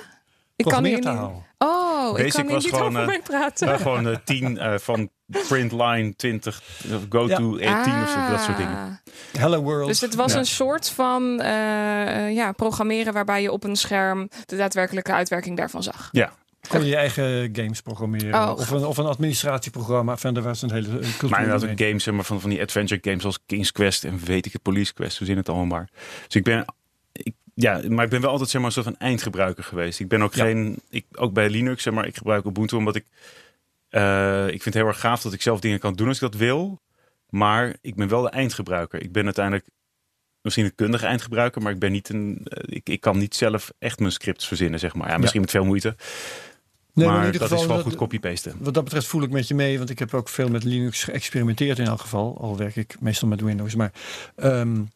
Ik kan hier niet... Oh, Basic ik kan was niet gewoon, over uh, praten. Uh, gewoon uh, 10 uh, van printline 20, go to ja. 18 ah. of zo, dat soort dingen. Hello world. Dus het was ja. een soort van uh, ja, programmeren waarbij je op een scherm de daadwerkelijke uitwerking daarvan zag. Ja, kon je eigen games programmeren. Oh. Of, een, of een administratieprogramma. Verder was een hele cultuur. Maar inderdaad ook games maar van, van die adventure games zoals King's Quest en weet ik het, Police Quest. We zien het allemaal maar. Dus ik ben ik, ja, maar ik ben wel altijd zeg maar, een soort van eindgebruiker geweest. Ik ben ook ja. geen, ik, ook bij Linux, zeg maar, ik gebruik Ubuntu omdat ik, uh, ik vind het heel erg gaaf dat ik zelf dingen kan doen als ik dat wil. Maar ik ben wel de eindgebruiker. Ik ben uiteindelijk misschien een kundige eindgebruiker, maar ik ben niet een, uh, ik, ik kan niet zelf echt mijn scripts verzinnen, zeg maar. Ja, misschien ja. met veel moeite. Nee, maar, maar in ieder dat geval, is wel goed copy-pasten. Wat dat betreft voel ik met je mee, want ik heb ook veel met Linux geëxperimenteerd in elk geval. Al werk ik meestal met Windows. Maar um,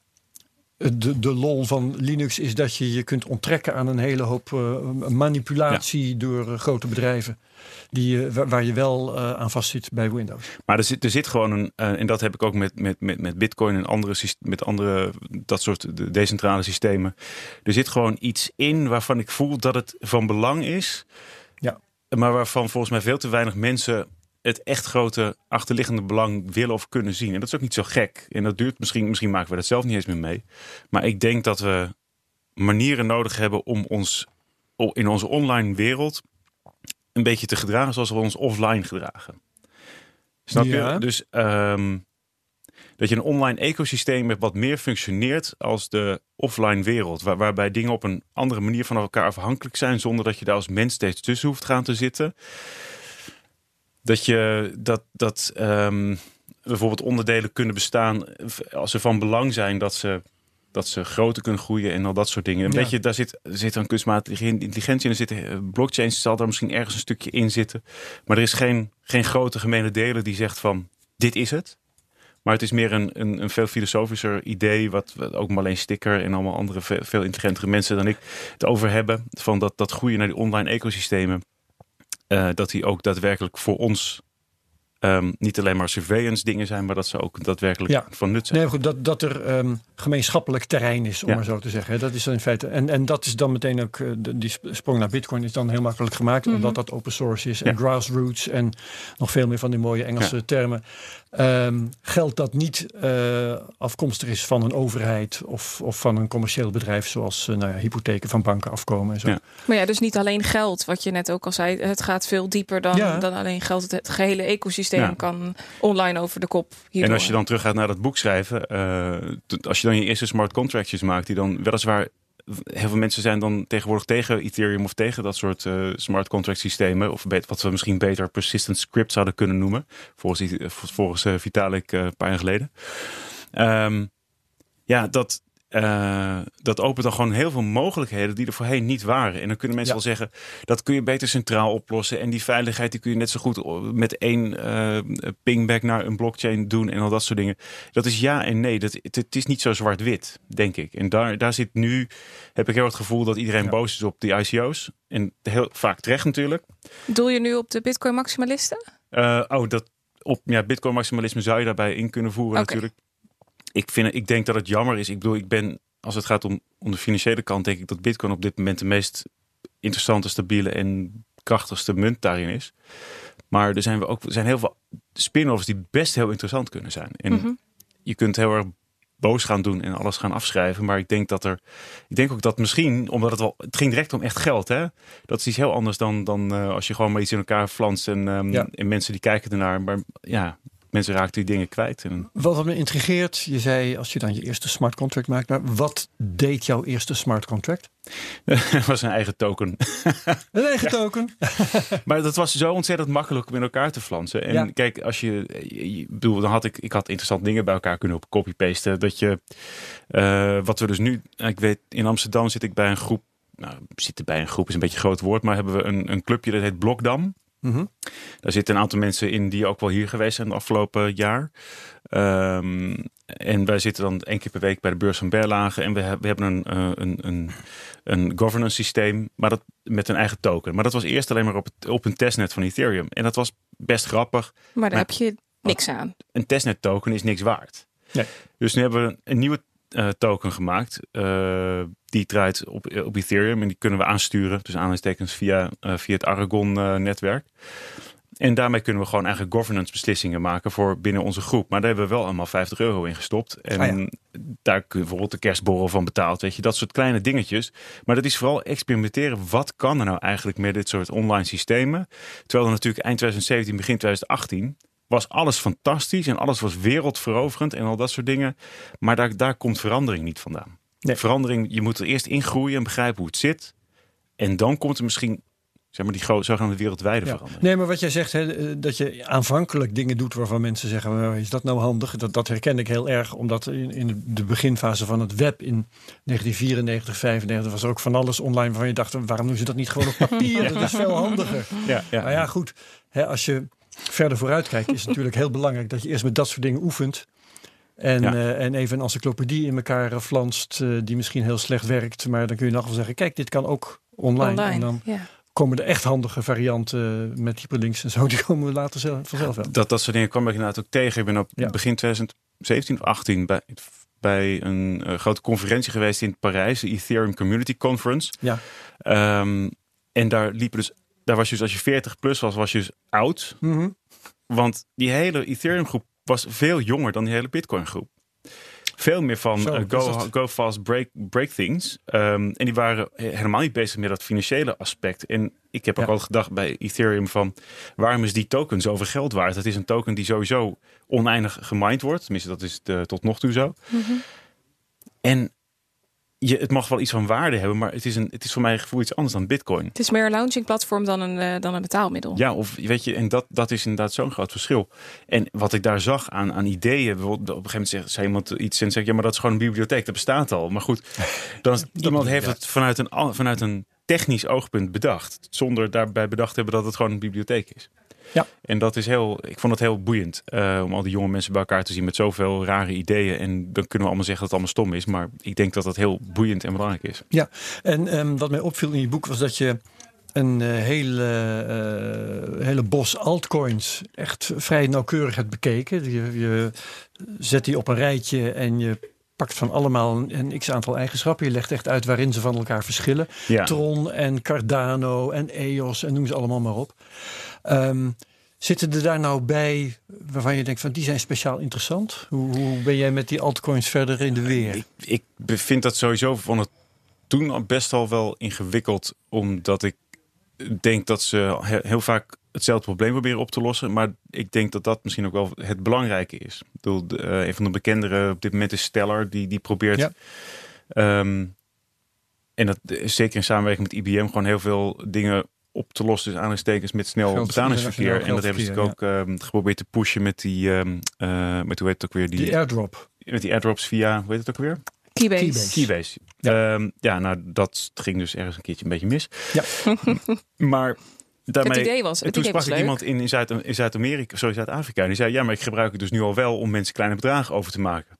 de, de lol van Linux is dat je je kunt onttrekken aan een hele hoop uh, manipulatie ja. door uh, grote bedrijven. Die, waar, waar, je wel aan vastzit bij Windows. Maar er zit, er zit gewoon een, en dat heb ik ook met, met, met, met Bitcoin en andere, met andere dat soort decentrale systemen. Er zit gewoon iets in waarvan ik voel dat het van belang is. Ja. Maar waarvan volgens mij veel te weinig mensen het echt grote achterliggende belang willen of kunnen zien. En dat is ook niet zo gek. En dat duurt misschien, misschien maken we dat zelf niet eens meer mee. Maar ik denk dat we manieren nodig hebben om ons in onze online wereld een beetje te gedragen zoals we ons offline gedragen. Snap ja. je? Dus um, dat je een online ecosysteem hebt wat meer functioneert als de offline wereld. Waar, waarbij dingen op een andere manier van elkaar afhankelijk zijn zonder dat je daar als mens steeds tussen hoeft gaan te zitten dat je dat, dat um, bijvoorbeeld onderdelen kunnen bestaan als ze van belang zijn dat ze dat ze groter kunnen groeien en al dat soort dingen. Een Ja. beetje, daar zit, zit dan kunstmatige intelligentie in. Er zitten eh, blockchains zal daar misschien ergens een stukje in zitten. Maar er is geen, geen grote gemene delen die zegt van dit is het. Maar het is meer een, een, een veel filosofischer idee, wat, wat ook Marleen Sticker en allemaal andere veel, veel intelligentere mensen dan ik het over hebben. Van dat, dat groeien naar die online ecosystemen. Eh, dat die ook daadwerkelijk voor ons ehm, niet alleen maar surveillance dingen zijn, maar dat ze ook daadwerkelijk Ja. van nut zijn. Nee, goed, dat, dat er ehm, gemeenschappelijk terrein is, om Ja. maar zo te zeggen. Dat is dan in feite. En, en dat is dan meteen ook. eh, de- die sp- sprong naar Bitcoin is dan heel makkelijk gemaakt, Mhm. omdat dat open source is en Ja. grassroots en nog veel meer van die mooie Engelse termen. Ehm, geldt dat niet eh, afkomstig is van een overheid of, of van een commercieel bedrijf, zoals eh, nou ja, hypotheken van banken afkomen en zo. Ja. Maar ja, dus niet alleen geld, wat je net ook al zei. Het gaat veel dieper dan, Ja. dan alleen geld. Het, het gehele ecosysteem Ja. kan online over de kop. En hierdoor. als je dan teruggaat naar dat boek schrijven, eh, als je dan je eerste smart contractjes maakt, die dan weliswaar heel veel mensen zijn dan tegenwoordig tegen Ethereum of tegen dat soort eh, smart contract systemen, of wat we misschien beter persistent script zouden kunnen noemen, volgens, die- volgens eh, Vitalik eh, een paar jaar geleden. Ehm, ja, dat, eh, dat opent dan gewoon heel veel mogelijkheden die er voorheen niet waren. En dan kunnen mensen Ja. wel zeggen, dat kun je beter centraal oplossen. En die veiligheid die kun je net zo goed met één eh, pingback naar een blockchain doen en al dat soort dingen. Dat is ja en nee. Dat, het, het is niet zo zwart-wit, denk ik. En daar, daar zit nu, heb ik heel het gevoel dat iedereen Ja. boos is op die ICO's. En heel vaak terecht natuurlijk. Doel je nu op de Bitcoin maximalisten? Eh, oh, dat op ja, Bitcoin maximalisme zou je daarbij in kunnen voeren natuurlijk. Ik, vind, ik denk dat het jammer is. Ik bedoel, ik ben, als het gaat om, om de financiële kant, denk ik dat Bitcoin op dit moment de meest interessante, stabiele en krachtigste munt daarin is. Maar er zijn, we ook, er zijn heel veel spin-offs die best heel interessant kunnen zijn. En Mhm. je kunt heel erg boos gaan doen en alles gaan afschrijven. Maar ik denk dat er. Ik denk ook dat misschien, omdat het wel. Het ging direct om echt geld, hè? Dat is iets heel anders dan, dan eh, als je gewoon maar iets in elkaar flanst en, ehm, Ja. en mensen die kijken ernaar. Maar ja, mensen raken die dingen kwijt. En, Wat me intrigeert, je zei als je dan je eerste smart contract maakt, maar wat deed jouw eerste smart contract? dat was een eigen token. Een eigen token. Maar dat was zo ontzettend makkelijk om in elkaar te flansen. En Ja. kijk, als je, je- je- bedoel, dan had ik, ik had interessante dingen bij elkaar kunnen op copy-pasten. Dat je, eh, wat we dus nu, ik weet, in Amsterdam zit ik bij een groep. Nou, zitten bij een groep is een beetje een groot woord, maar hebben we een, een clubje dat heet Blokdam. Mhm. Daar zitten een aantal mensen in die ook wel hier geweest zijn het afgelopen jaar. Ehm, en wij zitten dan één keer per week bij de beurs van Berlage. En we, we hebben een, eh, een, een, een governance systeem maar dat, met een eigen token. Maar dat was eerst alleen maar op, het, op een testnet van Ethereum. En dat was best grappig. Maar daar Maar- heb je niks aan. Een testnet token is niks waard. Nee. Dus nu hebben we een nieuwe eh, token gemaakt. eh, die draait op, op Ethereum. En die kunnen we aansturen. Dus aanhalingstekens via, eh, via het Aragon-netwerk. En daarmee kunnen we gewoon eigenlijk governance beslissingen maken voor binnen onze groep. Maar daar hebben we wel allemaal 50 euro in gestopt. En Ah ja. daar kun je bijvoorbeeld de kerstborrel van betaald. Weet je, dat soort kleine dingetjes. Maar dat is vooral experimenteren. Wat kan er nou eigenlijk met dit soort online systemen? Terwijl er natuurlijk eind 2017, begin 2018 was alles fantastisch en alles was wereldveroverend en al dat soort dingen. Maar daar, daar komt verandering niet vandaan. Nee. Verandering, je moet er eerst ingroeien en begrijpen hoe het zit. En dan komt er misschien, zeg maar, die zogenaamde wereldwijde Ja. verandering. Nee, maar wat jij zegt, hè, dat je aanvankelijk dingen doet waarvan mensen zeggen: "Nou, is dat nou handig? Dat, dat herken ik heel erg, omdat in, in de beginfase van het web in 1994, 95 was er ook van alles online waarvan je dacht: waarom doen ze dat niet gewoon op papier? Dat is veel handiger. Ja, ja. Maar ja, goed. Hè, als je verder vooruit kijkt, is natuurlijk heel belangrijk dat je eerst met dat soort dingen oefent. En, Ja. eh, en even een encyclopedie in elkaar flanst, eh, die misschien heel slecht werkt. Maar dan kun je nog wel zeggen: kijk, dit kan ook online. Online. En dan ja. komen de echt handige varianten met hyperlinks en zo. Die komen we later zelf, vanzelf wel. Dat, dat soort dingen kwam ik inderdaad ook tegen. Ik ben op Ja. begin 2017 of 18 bij, bij een eh, grote conferentie geweest in Parijs, de Ethereum Community Conference. Ja. Ehm, en daar liepen dus, daar was je dus als je 40 plus was, was je dus oud. Mhm. Want die hele Ethereum groep was veel jonger dan die hele Bitcoin groep. Veel meer van Zo, eh, go, dat- go fast, break, break things. Ehm, en die waren he- helemaal niet bezig met dat financiële aspect. En ik heb ook Ja. altijd gedacht bij Ethereum van... waarom is die token zoveel geld waard? Het is een token die sowieso oneindig gemined wordt. Tenminste, dat is de, tot nog toe zo. Mhm. En je, het mag wel iets van waarde hebben, maar het is, een, het is voor mijn gevoel iets anders dan Bitcoin. Het is meer een launching platform dan een, uh, dan een betaalmiddel. Ja, of weet je, en dat, dat is inderdaad zo'n groot verschil. En wat ik daar zag aan, aan ideeën, bijvoorbeeld op een gegeven moment zegt zei iemand iets en zegt ja, maar dat is gewoon een bibliotheek, dat bestaat al. Maar goed, dan iemand heeft het vanuit een, vanuit een technisch oogpunt bedacht, zonder daarbij bedacht te hebben dat het gewoon een bibliotheek is. Ja. En dat is heel, ik vond het heel boeiend uh, om al die jonge mensen bij elkaar te zien met zoveel rare ideeën. En dan kunnen we allemaal zeggen dat het allemaal stom is, maar ik denk dat dat heel boeiend en belangrijk is. Ja, en um, wat mij opviel in je boek was dat je een uh, hele, uh, hele bos altcoins echt vrij nauwkeurig hebt bekeken. Je, je zet die op een rijtje en je pakt van allemaal een, x aantal eigenschappen. Je legt echt uit waarin ze van elkaar verschillen. Ja. Tron en Cardano en EOS en noem ze allemaal maar op. Um, zitten er daar nou bij waarvan je denkt van die zijn speciaal interessant? Hoe, hoe ben jij met die altcoins verder in de weer? Ik, ik vind dat sowieso van het toen best al wel ingewikkeld, omdat ik denk dat ze heel vaak hetzelfde probleem proberen op te lossen. Maar ik denk dat dat misschien ook wel het belangrijke is. Ik bedoel, de, uh, een van de bekendere op dit moment is Stellar, die, die probeert. Ja. Um, en dat zeker in samenwerking met IBM gewoon heel veel dingen op te lossen, dus aanstekens met snel betalingsverkeer. En dat hebben ze ook ja. um, geprobeerd te pushen met die, um, uh, met hoe heet het ook weer? Die, die airdrop. Met die airdrops via, hoe heet het ook weer? Keybase. Keybase. Keybase. Ja. Um, ja, nou dat ging dus ergens een keertje een beetje mis. Ja. maar daarmee, het idee was, het toen idee sprak ik iemand in, in, Zuid, in Zuid-Amerika, sorry, Zuid-Afrika. Die zei, ja, maar ik gebruik het dus nu al wel om mensen kleine bedragen over te maken.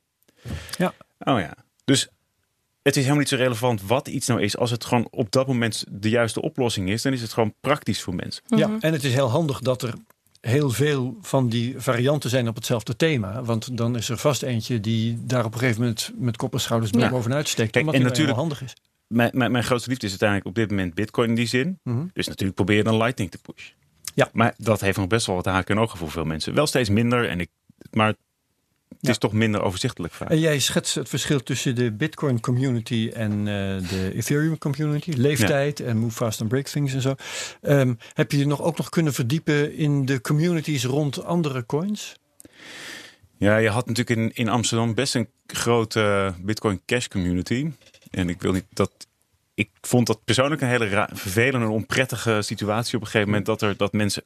Ja. Oh ja. Dus het is helemaal niet zo relevant wat iets nou is. Als het gewoon op dat moment de juiste oplossing is, dan is het gewoon praktisch voor mensen. Ja, mhm. en het is heel handig dat er heel veel van die varianten zijn op hetzelfde thema. Want dan is er vast eentje die daar op een gegeven moment met kop en schouders ja. bovenuit steekt. Kijk, omdat en natuurlijk handig is. Mijn, mijn, mijn, grootste liefde is uiteindelijk op dit moment Bitcoin in die zin. Mm Dus natuurlijk probeer je dan Lightning te pushen. Ja. Maar dat heeft nog best wel wat haken en ogen voor veel mensen. Wel steeds minder. En ik, maar het is toch minder overzichtelijk vaak. En jij schetst het verschil tussen de Bitcoin community en uh, de Ethereum community. Leeftijd en move fast and break things en zo. Um, heb je je nog ook nog kunnen verdiepen in de communities rond andere coins? Ja, je had natuurlijk in, in Amsterdam best een grote Bitcoin Cash community. En ik wil niet dat. Ik vond dat persoonlijk een hele vervelende en onprettige situatie op een gegeven moment. Dat, er, dat mensen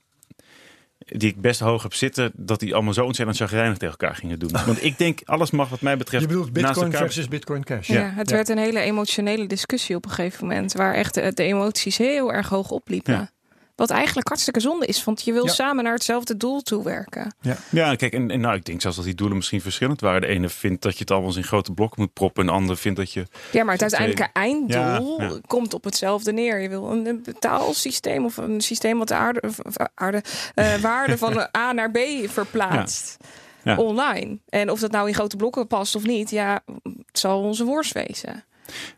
die ik best hoog heb zitten, dat die allemaal zo ontzettend chagrijnig tegen elkaar gingen doen. Want ik denk, alles mag wat mij betreft. Je bedoelt Bitcoin versus Bitcoin Cash. Ja, het werd een hele emotionele discussie op een gegeven moment, waar echt de, de emoties heel erg hoog opliepen. Ja. Wat eigenlijk hartstikke zonde is, want je wil samen naar hetzelfde doel toe werken. Ja, ja kijk, en, en, nou, ik denk zelfs dat die doelen misschien verschillend waren. De ene vindt dat je het allemaal in grote blokken moet proppen, en de andere vindt dat je. Ja, maar het uiteindelijke einddoel komt op hetzelfde neer. Je wil een betaalsysteem of een systeem wat de aarde, aarde uh, waarde van A naar B verplaatst. Online. En of dat nou in grote blokken past of niet, ja, het zal onze worst wezen.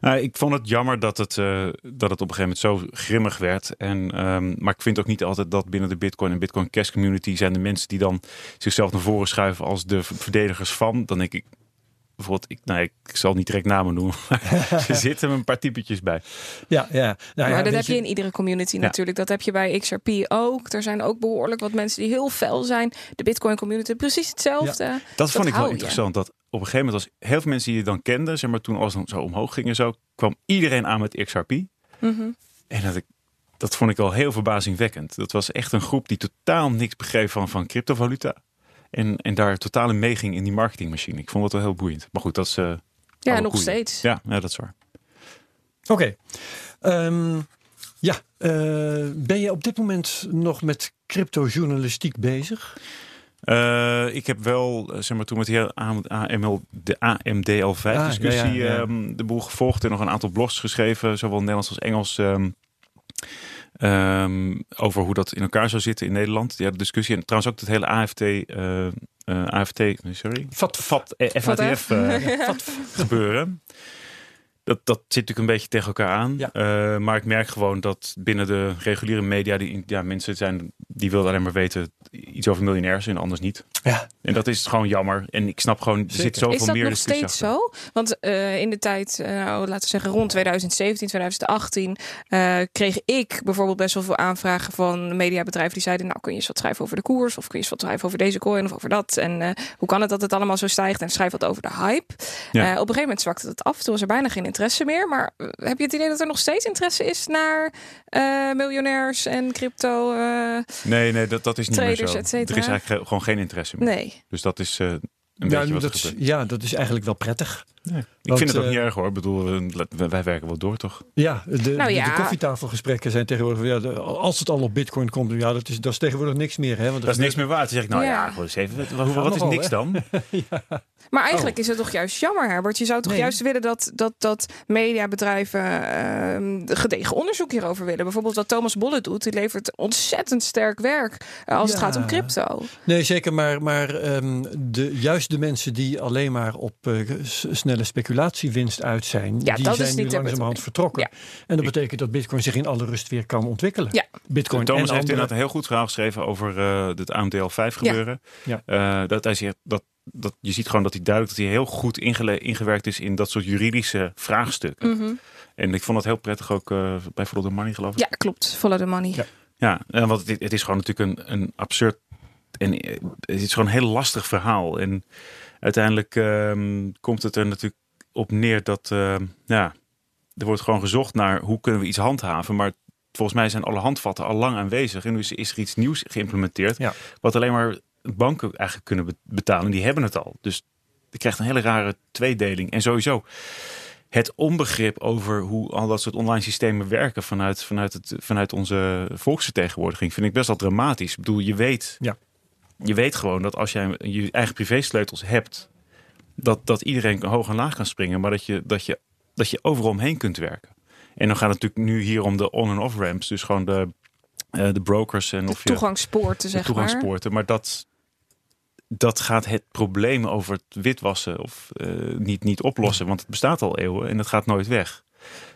Nou, ik vond het jammer dat het, uh, dat het op een gegeven moment zo grimmig werd. En, um, maar ik vind ook niet altijd dat binnen de Bitcoin en Bitcoin Cash community zijn de mensen die dan zichzelf naar voren schuiven als de verdedigers van. Dan denk ik, bijvoorbeeld, ik, nou, ik zal niet direct namen noemen, maar er zitten een paar typetjes bij. Ja, ja. Nou, maar dat heb je in iedere community natuurlijk. Dat heb je bij XRP ook. Er zijn ook behoorlijk wat mensen die heel fel zijn. De Bitcoin community precies hetzelfde. Ja. Dat, vond ik wel interessant. Dat op een gegeven moment als heel veel mensen die je dan kenden, zeg maar toen alles zo omhoog ging en zo, kwam iedereen aan met XRP. Mm En dat ik dat vond ik al heel verbazingwekkend. Dat was echt een groep die totaal niks begreep van, van cryptovaluta. En, en daar totaal in meeging in die marketingmachine. Ik vond het wel heel boeiend. Maar goed, dat is. Uh, ja, nog steeds. Ja, ja, dat is waar. Oké. Okay. Um, ehm, ja, uh, ben je op dit moment nog met cryptojournalistiek bezig? Uh, ik heb wel, zeg maar, toen met de AML, de AMDL5-discussie ah, ja, ja, um, de boel gevolgd en nog een aantal blogs geschreven, zowel Nederlands als Engels. Um, Um, over hoe dat in elkaar zou zitten in Nederland. Ja, de discussie. En trouwens ook het hele AFT. Uh, uh, AFT, sorry. FAT, FAT, FATF uh, gebeuren dat, dat zit natuurlijk een beetje tegen elkaar aan. Ja. Uh, maar ik merk gewoon dat binnen de reguliere media, die, ja, mensen zijn die willen alleen maar weten iets over miljonairs en anders niet. Ja. En dat is gewoon jammer. En ik snap gewoon, er zit zoveel meer. Is dat meer nog steeds zo? Want uh, in de tijd, uh, laten we zeggen rond 2017, 2018, kreeg ik bijvoorbeeld best wel veel aanvragen van mediabedrijven die zeiden, nou kun je eens wat schrijven over de koers of kun je eens wat schrijven over deze coin of over dat. En hoe kan het dat het allemaal zo stijgt en schrijf wat over de hype. Ja. op een gegeven moment zwakte het af. Toen was er bijna geen interesse interesse meer. Maar eh, heb je het idee dat er nog steeds interesse is naar uh, miljonairs en crypto? Uh, nee, nee, dat, dat is niet traders, meer zo. et cetera? Er is eigenlijk gewoon geen interesse meer. Nee. Dus dat is uh, een Ja, beetje wat dat, is- gebeurt. ja, dat is eigenlijk wel prettig. Ik Want, vind het ook eh, niet erg hoor. Ik bedoel, eh, wij, wij werken wel door toch? Ja, de, de- Nou ja. de koffietafelgesprekken zijn tegenwoordig... Ja, de- als het al op bitcoin komt, ja, dat is, dat is tegenwoordig niks meer. Hè, want Dat is niks meer waard. Dan zeg ik, nou ja, Ja. gewoon eens even. Wat, wat, is niks hè? dan? Maar eigenlijk is het toch juist jammer, Herbert. Je zou toch Nee. juist willen dat, dat, dat mediabedrijven ehm, gedegen onderzoek hierover willen. Bijvoorbeeld wat Thomas Bolle doet. Die levert ontzettend sterk werk eh, als het gaat om crypto. Nee, zeker. Maar, maar ehm, de, juist de mensen die alleen maar op eh, snelle speculatiewinst uit zijn, Ja, die dat zijn nu niet langzamerhand vertrokken. Ja. En dat betekent dat bitcoin zich in alle rust weer kan ontwikkelen. Ja. Bitcoin Thomas en heeft andere- inderdaad een heel goed verhaal geschreven over eh het AMDL 5 gebeuren. Ja. Eh, dat hij zegt dat, dat je ziet gewoon dat hij duidelijk dat hij heel goed ingewerkt is in dat soort juridische vraagstukken. Mhm. En ik vond dat heel prettig ook eh, bij Follow the Money geloof ik. Ja, klopt. Follow the money. Ja. Ja, en want het, het is gewoon natuurlijk een, een absurd en eh, het is gewoon een heel lastig verhaal. En uiteindelijk ehm, komt het er natuurlijk op neer dat ehm, ja, er wordt gewoon gezocht naar hoe kunnen we iets handhaven. Maar volgens mij zijn alle handvatten al lang aanwezig. En nu is, is er iets nieuws geïmplementeerd. Ja. Wat alleen maar banken eigenlijk kunnen be- betalen. Die hebben het al. Dus je krijgt een hele rare tweedeling. En sowieso het onbegrip over hoe al dat soort online systemen werken vanuit, vanuit, het, vanuit onze volksvertegenwoordiging vind ik best wel dramatisch. Ik bedoel, je weet, Ja. je weet gewoon dat als jij je eigen privésleutels hebt, dat, dat iedereen hoog en laag kan springen, maar dat je, dat je, dat je overal omheen kunt werken. En dan gaat het natuurlijk nu hier om de on- en off-ramps, dus gewoon de, eh, de brokers en De of je toegangspoorten, de zeg maar. toegangspoorten. Maar dat, dat gaat het probleem over het witwassen of eh, niet, niet oplossen. Want het bestaat al eeuwen en het gaat nooit weg.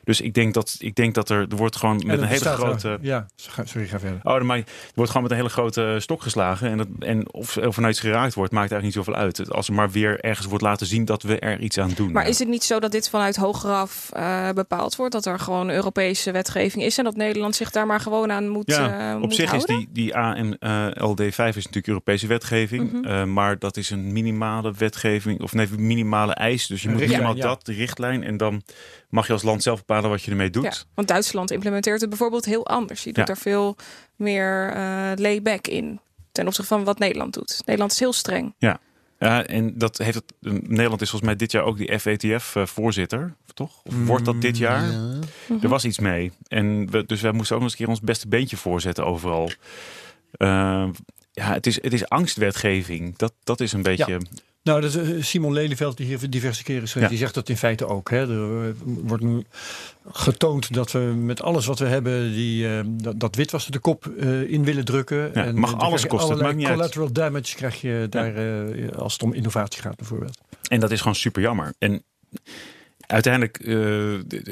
Dus ik denk dat, ik denk dat er, er wordt gewoon met een hele wel. grote. Ja, ga- sorry, ga verder. Oh, maar er wordt gewoon met een hele grote stok geslagen. En, dat, en of, of er iets geraakt wordt, maakt eigenlijk niet zoveel uit. Als er maar weer ergens wordt laten zien dat we er iets aan doen. Maar is het niet zo dat dit vanuit hogeraf eh bepaald wordt? Dat er gewoon Europese wetgeving is en dat Nederland zich daar maar gewoon aan moet, Ja, eh, op moet zich houden? is die, die AMLD5 is natuurlijk Europese wetgeving. Mhm. eh, maar dat is een minimale wetgeving, of nee, minimale eis. Dus je moet ja. dat, de richtlijn. En dan mag je als land zelf bepalen wat je ermee doet. Ja, want Duitsland implementeert het bijvoorbeeld heel anders. Die doet Ja. er veel meer eh layback in ten opzichte van wat Nederland doet. Nederland is heel streng. Ja, en dat heeft het, Nederland is volgens mij dit jaar ook die FETF-voorzitter, toch? Of wordt dat dit jaar? Er was iets mee. En we, dus wij moesten ook nog eens een keer ons beste beentje voorzetten overal. Eh, ja, het is, het is angstwetgeving. Dat, dat is een beetje. Nou, dat is eh, Simon Lelyveld, die hier diverse keren schreef, Ja. die zegt dat in feite ook. Hè. Er eh, wordt nu getoond dat we met alles wat we hebben, die, eh, dat, dat witwassen de kop in willen drukken. Ja, mag dan alles kosten, maakt niet uit. collateral damage krijg je daar als het om innovatie gaat bijvoorbeeld. En dat is gewoon super jammer. En uiteindelijk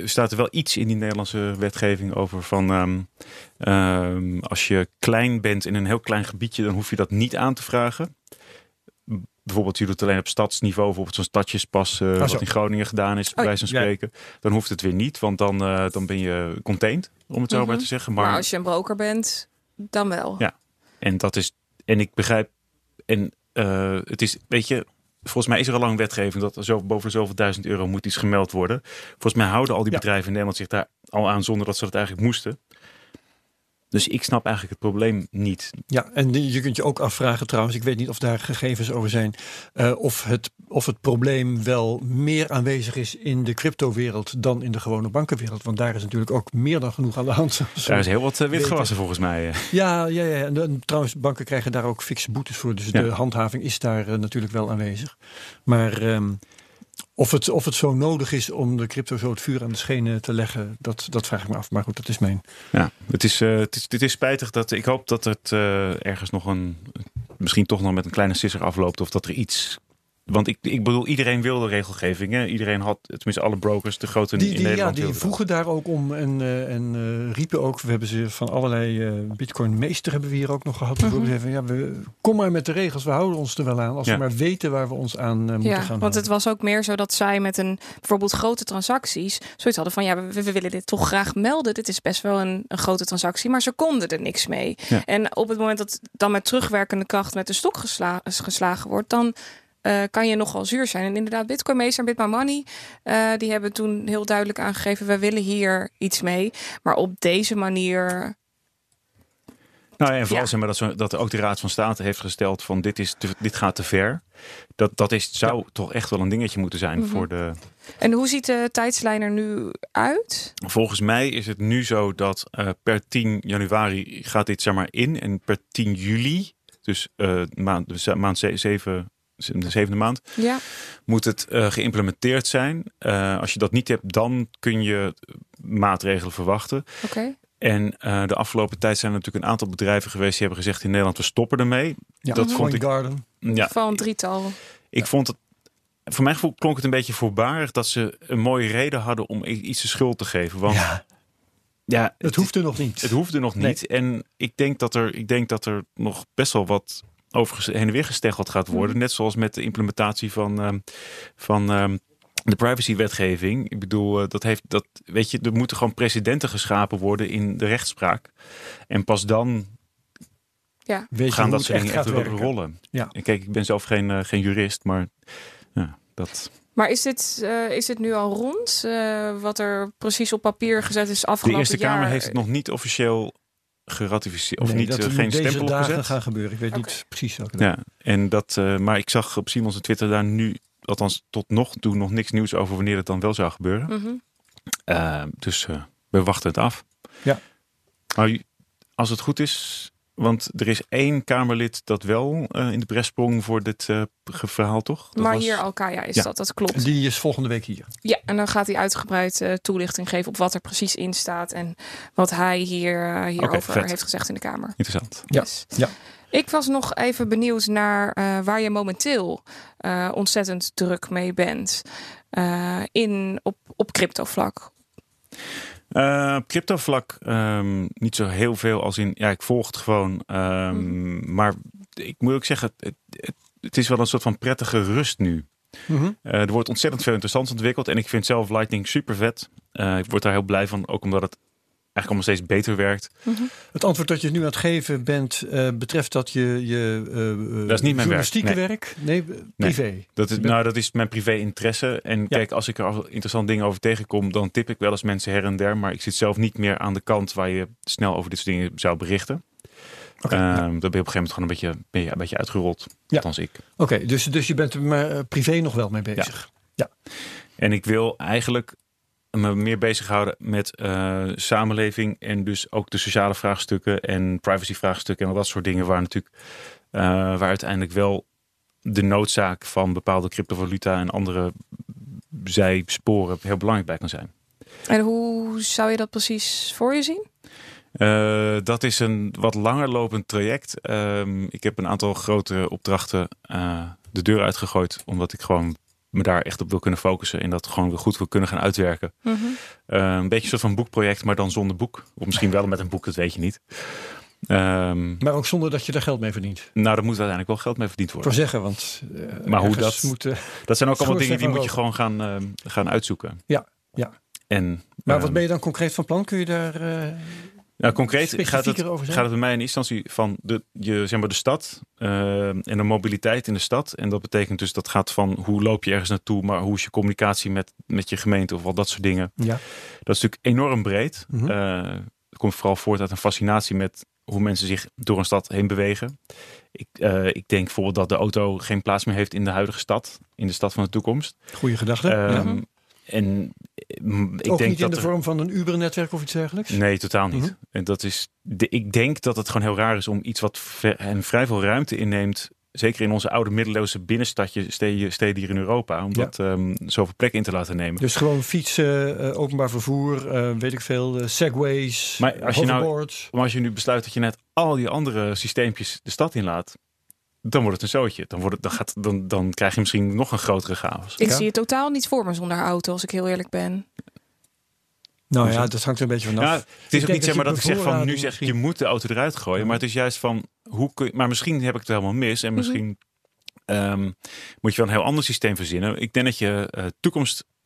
staat er wel iets in die Nederlandse wetgeving over van ehm, ehm, als je klein bent in een heel klein gebiedje, dan hoef je dat niet aan te vragen. Bijvoorbeeld, je doet het alleen op stadsniveau, bijvoorbeeld zo'n stadjespas eh, zo. wat in Groningen gedaan is, bij Oh, wijze van ja. spreken. Dan hoeft het weer niet, want dan, eh, dan ben je contained, om het zo Mhm. maar te zeggen. Maar, Maar, als je een broker bent, dan wel. Ja. En dat is, en ik begrijp, en eh, het is, weet je, volgens mij is er al lang wetgeving dat er zo, boven zoveel duizend euro moet iets gemeld worden. Volgens mij houden al die Ja. bedrijven in Nederland zich daar al aan zonder dat ze dat eigenlijk moesten. Dus ik snap eigenlijk het probleem niet. Ja, en je kunt je ook afvragen trouwens, ik weet niet of daar gegevens over zijn, eh, of, het, of het probleem wel meer aanwezig is in de cryptowereld dan in de gewone bankenwereld. Want daar is natuurlijk ook meer dan genoeg aan de hand. Daar is heel wat wit gewassen volgens mij. eh. Ja, ja, ja. En, en trouwens, banken krijgen daar ook fikse boetes voor. Dus Ja. de handhaving is daar natuurlijk wel aanwezig. Maar ehm, of, het, of het zo nodig is om de crypto zo het vuur aan de schenen te leggen, dat, dat vraag ik me af. Maar goed, dat is mijn. Ja, het is, eh, het is, dit is spijtig dat ik hoop dat het eh, ergens nog een, misschien toch nog met een kleine sisser afloopt of dat er iets. Want ik, ik bedoel, iedereen wilde regelgeving. Hè? Iedereen had, tenminste alle brokers, de grote Die, in die, ja, Nederland. die dat. vroegen daar ook om en, eh, en eh, riepen ook. We hebben ze van allerlei eh, Bitcoin meester hebben we hier ook nog gehad. Bijvoorbeeld Mhm. van, ja, we, kom maar met de regels, we houden ons er wel aan. Als Ja. we maar weten waar we ons aan eh, moeten Ja, gaan want houden. het was ook meer zo dat zij met een bijvoorbeeld grote transacties zoiets hadden van ja, we, we willen dit toch graag melden. Dit is best wel een, een grote transactie, maar ze konden er niks mee. Ja. En op het moment dat dan met terugwerkende kracht met de stok gesla- geslagen wordt, dan uh, kan je nogal zuur zijn. En inderdaad, Bitcoin Meester en Bitcoin Money, uh, die hebben toen heel duidelijk aangegeven, wij willen hier iets mee. Maar op deze manier nou, en vooral ja. zeg maar dat, dat ook de Raad van State heeft gesteld van dit, is dit gaat te ver. Dat, dat is, zou toch echt wel een dingetje moeten zijn Mhm. voor de... En hoe ziet de tijdslijn er nu uit? Volgens mij is het nu zo dat uh, per 10 januari gaat dit zeg maar in. En per 10 juli, dus uh, maand, maand 7, de zevende maand, ja. moet het uh, geïmplementeerd zijn. Uh, als je dat niet hebt, dan kun je maatregelen verwachten. Oké. Okay. En uh, de afgelopen tijd zijn er natuurlijk een aantal bedrijven geweest die hebben gezegd in Nederland we stoppen ermee. Ja, dat vond ik. Garden. Ja, van een drietal. Ik vond het. Voor mijn gevoel klonk het een beetje voorbarig dat ze een mooie reden hadden om iets de schuld te geven. Want ja, ja het hoefde nog niet. Het hoefde nog niet. Nee. En ik denk dat er, ik denk dat er nog best wel wat over heen en weer gesteggeld gaat worden. Mhm. Net zoals met de implementatie van, um, van um, de privacywetgeving. Ik bedoel, uh, dat heeft dat, weet je, er moeten gewoon precedenten geschapen worden in de rechtspraak. En pas dan ja. Weet gaan dat soort dingen echt werken. rollen. Ja. En kijk, ik ben zelf geen, uh, geen jurist, maar ja, dat. Maar is dit, uh, is dit nu al rond? Uh, wat er precies op papier gezet is afgelopen De Eerste jaar? Kamer heeft het nog niet officieel geratificeerd. Of nee, niet, dat uh, geen stempel dagen opgezet. gaan gebeuren. Ik weet okay. niet precies welke. Ja, en dat, uh, maar ik zag op Simons Twitter daar nu, althans tot nog toe, nog niks nieuws over wanneer het dan wel zou gebeuren. Mm -hmm. uh, dus uh, we wachten het af. Ja. Maar als het goed is, want er is één Kamerlid dat wel uh, in de bres sprong voor dit uh, verhaal, toch? Dat maar was... hier Alkaya is Ja. dat, dat klopt. Die is volgende week hier. Ja, en dan gaat hij uitgebreid uh, toelichting geven op wat er precies in staat en wat hij hier, uh, hierover heeft gezegd in de Kamer. Interessant. Ja. Yes. Ja. Ik was nog even benieuwd naar uh, waar je momenteel uh, ontzettend druk mee bent uh, in, op, op crypto vlak. Uh, op crypto vlak um, niet zo heel veel als in, ja, ik volg het gewoon. Um, mm. Maar ik moet ook zeggen, het, het, het, is wel een soort van prettige rust nu. -hmm. uh, er wordt ontzettend veel interessants ontwikkeld en ik vind zelf Lightning super vet. Uh, ik word daar heel blij van, ook omdat het eigenlijk allemaal steeds beter werkt. Mm -hmm. Het antwoord dat je nu aan het geven bent, uh, betreft dat je, je uh, dat is niet mijn journalistieke werk. werk? Nee, privé. Nee, dat, is, nou, dat is mijn privé interesse. En ja. kijk, als ik er interessante dingen over tegenkom, dan tip ik wel eens mensen her en der. Maar ik zit zelf niet meer aan de kant waar je snel over dit soort dingen zou berichten. Okay, um, ja. Dan ben je op een gegeven moment gewoon een beetje, ben je een beetje uitgerold. Ja. Althans ik. Oké, okay, dus, dus je bent er maar privé nog wel mee bezig. Ja. ja. En ik wil eigenlijk me meer bezighouden met uh, samenleving en dus ook de sociale vraagstukken en privacyvraagstukken en al dat soort dingen waar natuurlijk uh, waar uiteindelijk wel de noodzaak van bepaalde cryptovaluta en andere zijsporen heel belangrijk bij kan zijn. En hoe zou je dat precies voor je zien? Uh, dat is een wat langer lopend traject. Um, ik heb een aantal grote opdrachten de deur uitgegooid, omdat ik gewoon me daar echt op wil kunnen focussen en dat gewoon weer goed wil kunnen gaan uitwerken. Mm -hmm. uh, een beetje een soort van boekproject, maar dan zonder boek. Of misschien wel met een boek, dat weet je niet. Um, maar ook zonder dat je er geld mee verdient. Nou, daar moet uiteindelijk wel geld mee verdiend worden. Voor zeggen, want. Uh, maar hoe dat. Moet, uh, dat zijn ook allemaal dingen die moet je gewoon gaan, uh, gaan uitzoeken. Ja, ja. En, maar wat ben je dan concreet van plan? Kun je daar. Nou, concreet gaat het, gaat het bij mij in instantie van de, je, zeg maar de stad uh, en de mobiliteit in de stad. En dat betekent dus dat gaat van hoe loop je ergens naartoe, maar hoe is je communicatie met, met je gemeente of al dat soort dingen. Ja. Dat is natuurlijk enorm breed. Mm -hmm. uh, het komt vooral voort uit een fascinatie met hoe mensen zich door een stad heen bewegen. Ik, uh, ik denk bijvoorbeeld dat de auto geen plaats meer heeft in de huidige stad, in de stad van de toekomst. Goeie gedachte. Um, ja. En ik Ook denk niet dat in de er... vorm van een Uber-netwerk of iets dergelijks? Nee, totaal niet. Mm -hmm. En dat is de, ik denk dat het gewoon heel raar is om iets wat ver, en vrij veel ruimte inneemt. Zeker in onze oude middeleeuwse binnenstadjes, steden, steden hier in Europa. Om Ja. dat um, zoveel plek in te laten nemen. Dus gewoon fietsen, uh, openbaar vervoer, uh, weet ik veel, uh, segways, Maar als je nou-. Maar als je nu besluit dat je net al die andere systeempjes de stad inlaat. Dan wordt het een zootje. Dan, wordt het, dan, gaat, dan, dan krijg je misschien nog een grotere chaos. Ik Ja. zie het totaal niet voor me zonder auto, als ik heel eerlijk ben. Nou ja, dat hangt er een beetje vanaf. Ja, het is ook niet zeg maar dat ik zeg van nu zeg je moet de auto eruit gooien. Ja. Maar het is juist van hoe kun je, maar misschien heb ik het helemaal mis. En misschien ehm, moet je wel een heel ander systeem verzinnen. Ik denk dat je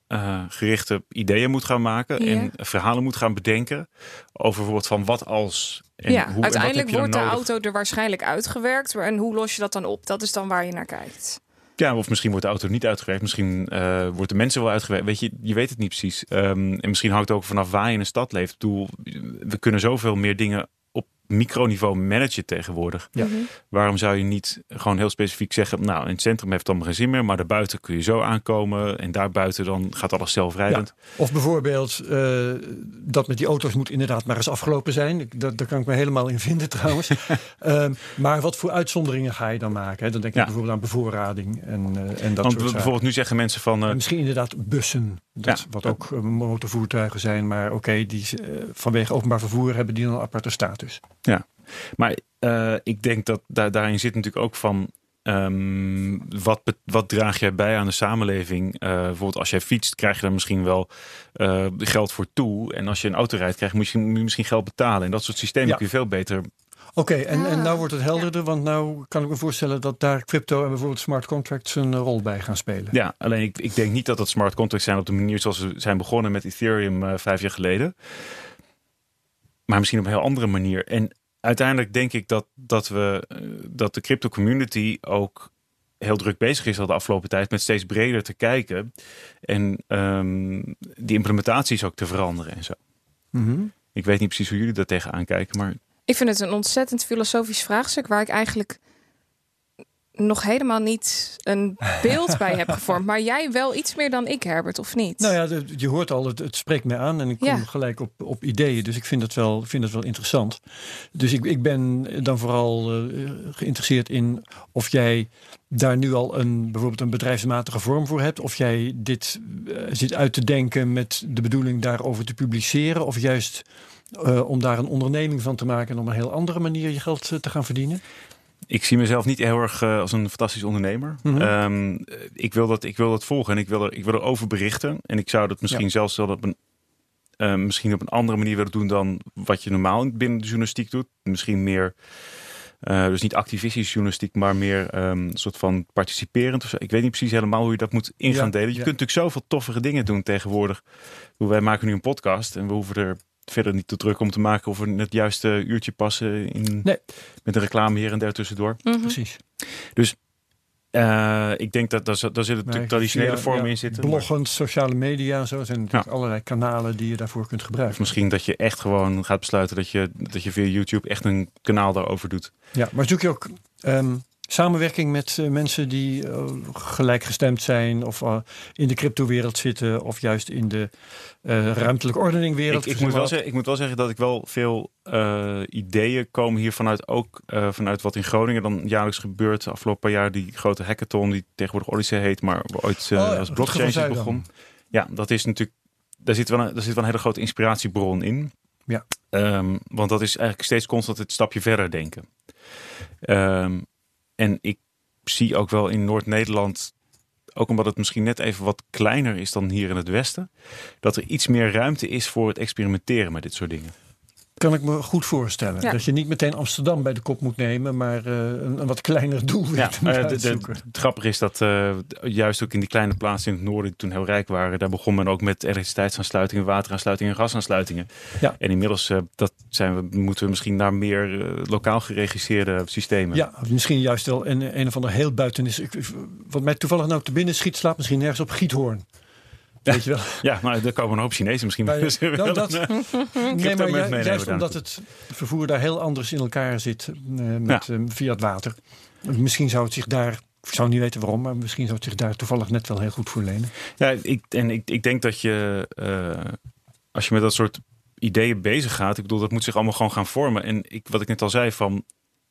eh, toekomstgerichte ideeën moet gaan maken. Ja. En verhalen moet gaan bedenken. Over bijvoorbeeld van wat als. En ja, hoe, uiteindelijk wordt de nodig. auto er waarschijnlijk uitgewerkt. En hoe los je dat dan op? Dat is dan waar je naar kijkt. Ja, of misschien wordt de auto niet uitgewerkt. Misschien uh, wordt de mensen wel uitgewerkt. Weet je, je weet het niet precies. Um, en misschien hangt het ook vanaf waar je in een stad leeft. Doel, we kunnen zoveel meer dingen microniveau managen tegenwoordig. Ja. Mhm. Waarom zou je niet gewoon heel specifiek zeggen, nou in het centrum heeft het allemaal geen zin meer, maar daarbuiten kun je zo aankomen en daarbuiten dan gaat alles zelfrijdend. Ja. Of bijvoorbeeld uh, dat met die auto's moet inderdaad maar eens afgelopen zijn. Dat, daar kan ik me helemaal in vinden trouwens. um, maar wat voor uitzonderingen ga je dan maken? Hè? Dan denk ik bijvoorbeeld aan bevoorrading en, uh, en dat Want bijvoorbeeld nu zeggen mensen van... Uh, misschien inderdaad bussen, dat, wat ook motorvoertuigen zijn, maar oké, die vanwege openbaar vervoer hebben die dan een aparte status. Ja, maar uh, ik denk dat daar, daarin zit natuurlijk ook van. Um, wat, wat draag jij bij aan de samenleving? Uh, bijvoorbeeld als jij fietst, krijg je daar misschien wel uh, geld voor toe. En als je een auto rijdt, krijg je misschien, misschien geld betalen. En dat soort systemen ja. kun je veel beter Oké, en, en nou wordt het helderder, want nou kan ik me voorstellen dat daar crypto en bijvoorbeeld smart contracts een rol bij gaan spelen. Ja, alleen ik, ik denk niet dat het smart contracts zijn op de manier zoals ze zijn begonnen met Ethereum uh, vijf jaar geleden maar misschien op een heel andere manier. En uiteindelijk denk ik dat, dat, we, eh, dat de crypto community ook heel druk bezig is al de afgelopen tijd met steeds breder te kijken. En um, die implementaties ook te veranderen en zo. Mhm. Ik weet niet precies hoe jullie daar tegenaan kijken, maar... Ik vind het een ontzettend filosofisch vraagstuk waar ik eigenlijk nog helemaal niet een beeld bij heb gevormd. Maar jij wel iets meer dan ik, Herbert, of niet? Nou ja, je hoort al, het, het spreekt mij aan en ik kom gelijk op, op ideeën. Dus ik vind het wel, vind het wel interessant. Dus ik, ik ben dan vooral uh, geïnteresseerd in of jij daar nu al een, bijvoorbeeld een bedrijfsmatige vorm voor hebt. Of jij dit uh, zit uit te denken met de bedoeling daarover te publiceren. Of juist uh, om daar een onderneming van te maken en op een heel andere manier je geld te gaan verdienen ik zie mezelf niet heel erg uh, als een fantastisch ondernemer. Mm -hmm. um, ik, wil dat, ik wil dat volgen en ik wil, er, ik wil erover berichten. En ik zou dat misschien ja. zelfs wel op een, uh, misschien op een andere manier willen doen dan wat je normaal binnen de journalistiek doet. Misschien meer, uh, dus niet activistisch journalistiek, maar meer um, een soort van participerend. Of zo. Ik weet niet precies helemaal hoe je dat moet in gaan ja, delen. Je kunt natuurlijk zoveel toffere dingen doen tegenwoordig. Wij maken nu een podcast en we hoeven er verder niet te druk om te maken of we het juiste uurtje passen in, nee. met een reclame hier en daar tussendoor. Mm -hmm. Precies. Dus uh, ik denk dat daar, daar zitten natuurlijk traditionele vormen ja, in zitten. Bloggen, maar... sociale media, zo zijn natuurlijk allerlei kanalen die je daarvoor kunt gebruiken. Of misschien dat je echt gewoon gaat besluiten dat je, dat je via YouTube echt een kanaal daarover doet. Ja, maar zoek je ook um, samenwerking met uh, mensen die uh, gelijkgestemd zijn of uh, in de cryptowereld zitten of juist in de ruimtelijke ordeningwereld. Ik, ik, moet wel zeggen, ik moet wel zeggen dat ik wel veel ideeën komen hier vanuit ook vanuit wat in Groningen dan jaarlijks gebeurt. Afgelopen paar jaar die grote hackathon die tegenwoordig Odyssey heet, maar ooit oh, als blockchain begon. Ja, dat is natuurlijk daar zit wel een, daar zit wel een hele grote inspiratiebron in. Ja. Um, want dat is eigenlijk steeds constant het stapje verder denken. Um, en ik zie ook wel in Noord-Nederland, ook omdat het misschien net even wat kleiner is dan hier in het Westen, dat er iets meer ruimte is voor het experimenteren met dit soort dingen kan ik me goed voorstellen. Ja. Dat je niet meteen Amsterdam bij de kop moet nemen, maar uh, een, een, wat kleiner doel ja, uh, de, de, Het grappige is dat uh, juist ook in die kleine plaatsen in het noorden, die toen heel rijk waren, daar begon men ook met elektriciteitsaansluitingen, wateraansluitingen en gasaansluitingen. Ja. En inmiddels dat zijn we, moeten we misschien naar meer lokaal geregisseerde systemen. Ja, misschien juist wel een, een of ander heel buiten is. Wat mij toevallig nou te binnen schiet, slaat misschien nergens op Giethoorn. Weet je wel? Ja, maar er komen een hoop Chinezen misschien. Maar, nou, dat, nee, maar ju juist omdat het vervoer daar heel anders in elkaar zit uh, met, ja. uh, via het water. Misschien zou het zich daar ik zou niet weten waarom, maar misschien zou het zich daar toevallig net wel heel goed voor lenen. Ja, ik, en ik, ik denk dat je, uh, als je met dat soort ideeën bezig gaat, ik bedoel, dat moet zich allemaal gewoon gaan vormen. En ik, wat ik net al zei, van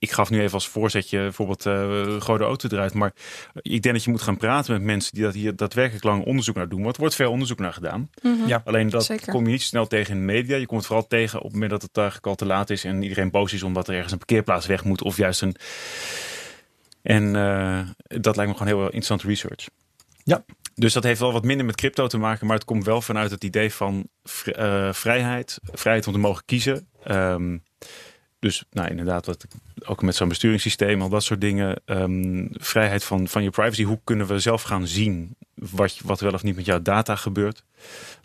ik gaf nu even als voorzetje bijvoorbeeld uh, auto eruit. Maar ik denk dat je moet gaan praten met mensen die dat hier daadwerkelijk lang onderzoek naar doen. Want er wordt veel onderzoek naar gedaan. Mm -hmm. ja, Alleen dat Zeker. kom je niet snel tegen in de media. Je komt het vooral tegen op het moment dat het eigenlijk al te laat is. En iedereen boos is omdat er ergens een parkeerplaats weg moet. Of juist een... En uh, dat lijkt me gewoon heel interessant research. Ja. Dus dat heeft wel wat minder met crypto te maken. Maar het komt wel vanuit het idee van uh, vrijheid. Vrijheid om te mogen kiezen. Um, dus nou, inderdaad, wat, ook met zo'n besturingssysteem, al dat soort dingen. Um, vrijheid van, van je privacy. Hoe kunnen we zelf gaan zien wat, wat wel of niet met jouw data gebeurt?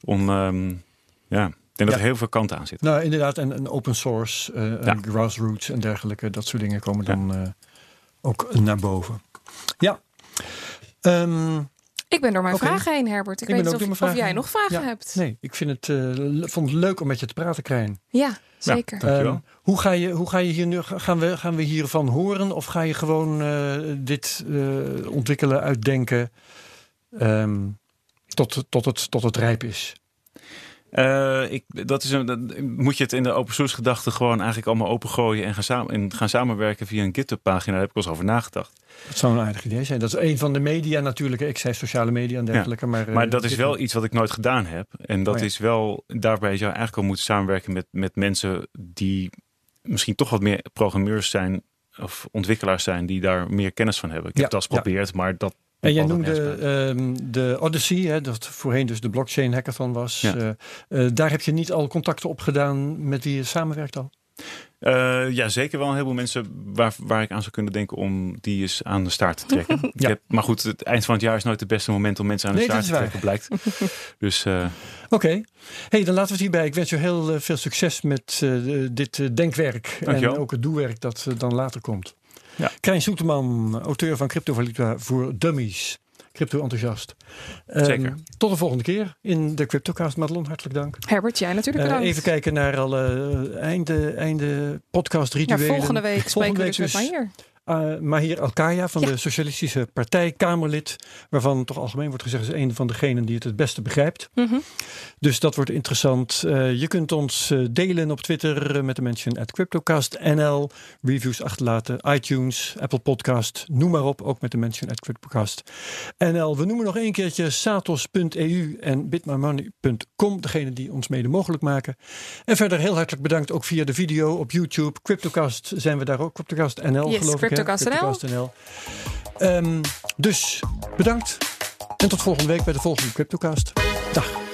Om, um, ja, ik denk dat er heel veel kanten aan zitten. Nou, inderdaad, en, en open source, uh, ja. en grassroots en dergelijke, dat soort dingen komen dan ja. uh, ook naar boven. Ja. Ehm, Ik ben door mijn Oké. vragen heen, Herbert. Ik, weet niet of, of jij heen. nog vragen Ja. hebt. nee, ik vind het, eh, vond het leuk om met je te praten, Krijn. Ja, zeker. Dankjewel. Ehm, hoe, ga je, hoe ga je hier nu, gaan we, gaan we hiervan horen? Of ga je gewoon eh, dit eh, ontwikkelen, uitdenken ehm, tot, tot, het, tot het rijp is? Eh, ik, dat is een, dat- moet je het in de open source gedachte gewoon eigenlijk allemaal opengooien en gaan, samen, en gaan samenwerken via een GitHub pagina. Daar heb ik wel eens over nagedacht. Dat zou een aardig idee zijn. Dat is een van de media natuurlijk. Ik zei sociale media en dergelijke. Maar, eh, Maar dat is wel iets wat ik nooit gedaan heb. En dat Oh ja. is wel, daarbij zou je eigenlijk al moeten samenwerken met, met mensen die misschien toch wat meer programmeurs zijn of ontwikkelaars zijn die daar meer kennis van hebben. Ik Ja, heb eens ja. geprobeerd, maar dat. En jij noemde ehm, de Odyssey, hè, dat voorheen dus de blockchain hackathon was. Ja. Eh, eh, daar heb je niet al contacten op gedaan met wie je samenwerkt al? Eh, ja, zeker wel een heleboel mensen waar, waar ik aan zou kunnen denken om die eens aan de staart te trekken. Ik Ja. heb, maar goed, het eind van het jaar is nooit het beste moment om mensen aan de Nee, staart te trekken, blijkt. Dus Oké. Hey, dan laten we het hierbij. Ik wens je heel veel succes met dit denkwerk. Dankjewel. En ook het doelwerk dat dan later komt. Ja. Krijn Soeterman, auteur van Cryptovaluta voor Dummies. Crypto-enthousiast. Ehm, Zeker. Tot de volgende keer in de CryptoCast. Madelon, hartelijk dank. Herbert, jij natuurlijk Eh, bedankt. even kijken naar alle eh, einde, einde podcast ja, rituelen. volgende week spreken we dus met dus- Uh, Mahir Alkaya van Ja. de Socialistische Partij, Kamerlid. Waarvan toch algemeen wordt gezegd is een van degenen die het het beste begrijpt. Mhm. Dus dat wordt interessant. Uh, je kunt ons uh, delen op Twitter met de mention at CryptoCastNL. Reviews achterlaten, iTunes, Apple Podcast, noem maar op. Ook met de mention at CryptoCastNL. We noemen nog één keertje satos.eu en bitmymoney.com. Degene die ons mede mogelijk maken. En verder heel hartelijk bedankt ook via de video op YouTube. CryptoCast zijn we daar ook. CryptoCastNL Yes, geloof ik. CryptoCastNL. CryptoCastNL. Um, dus bedankt. En tot volgende week bij de volgende CryptoCast. Dag.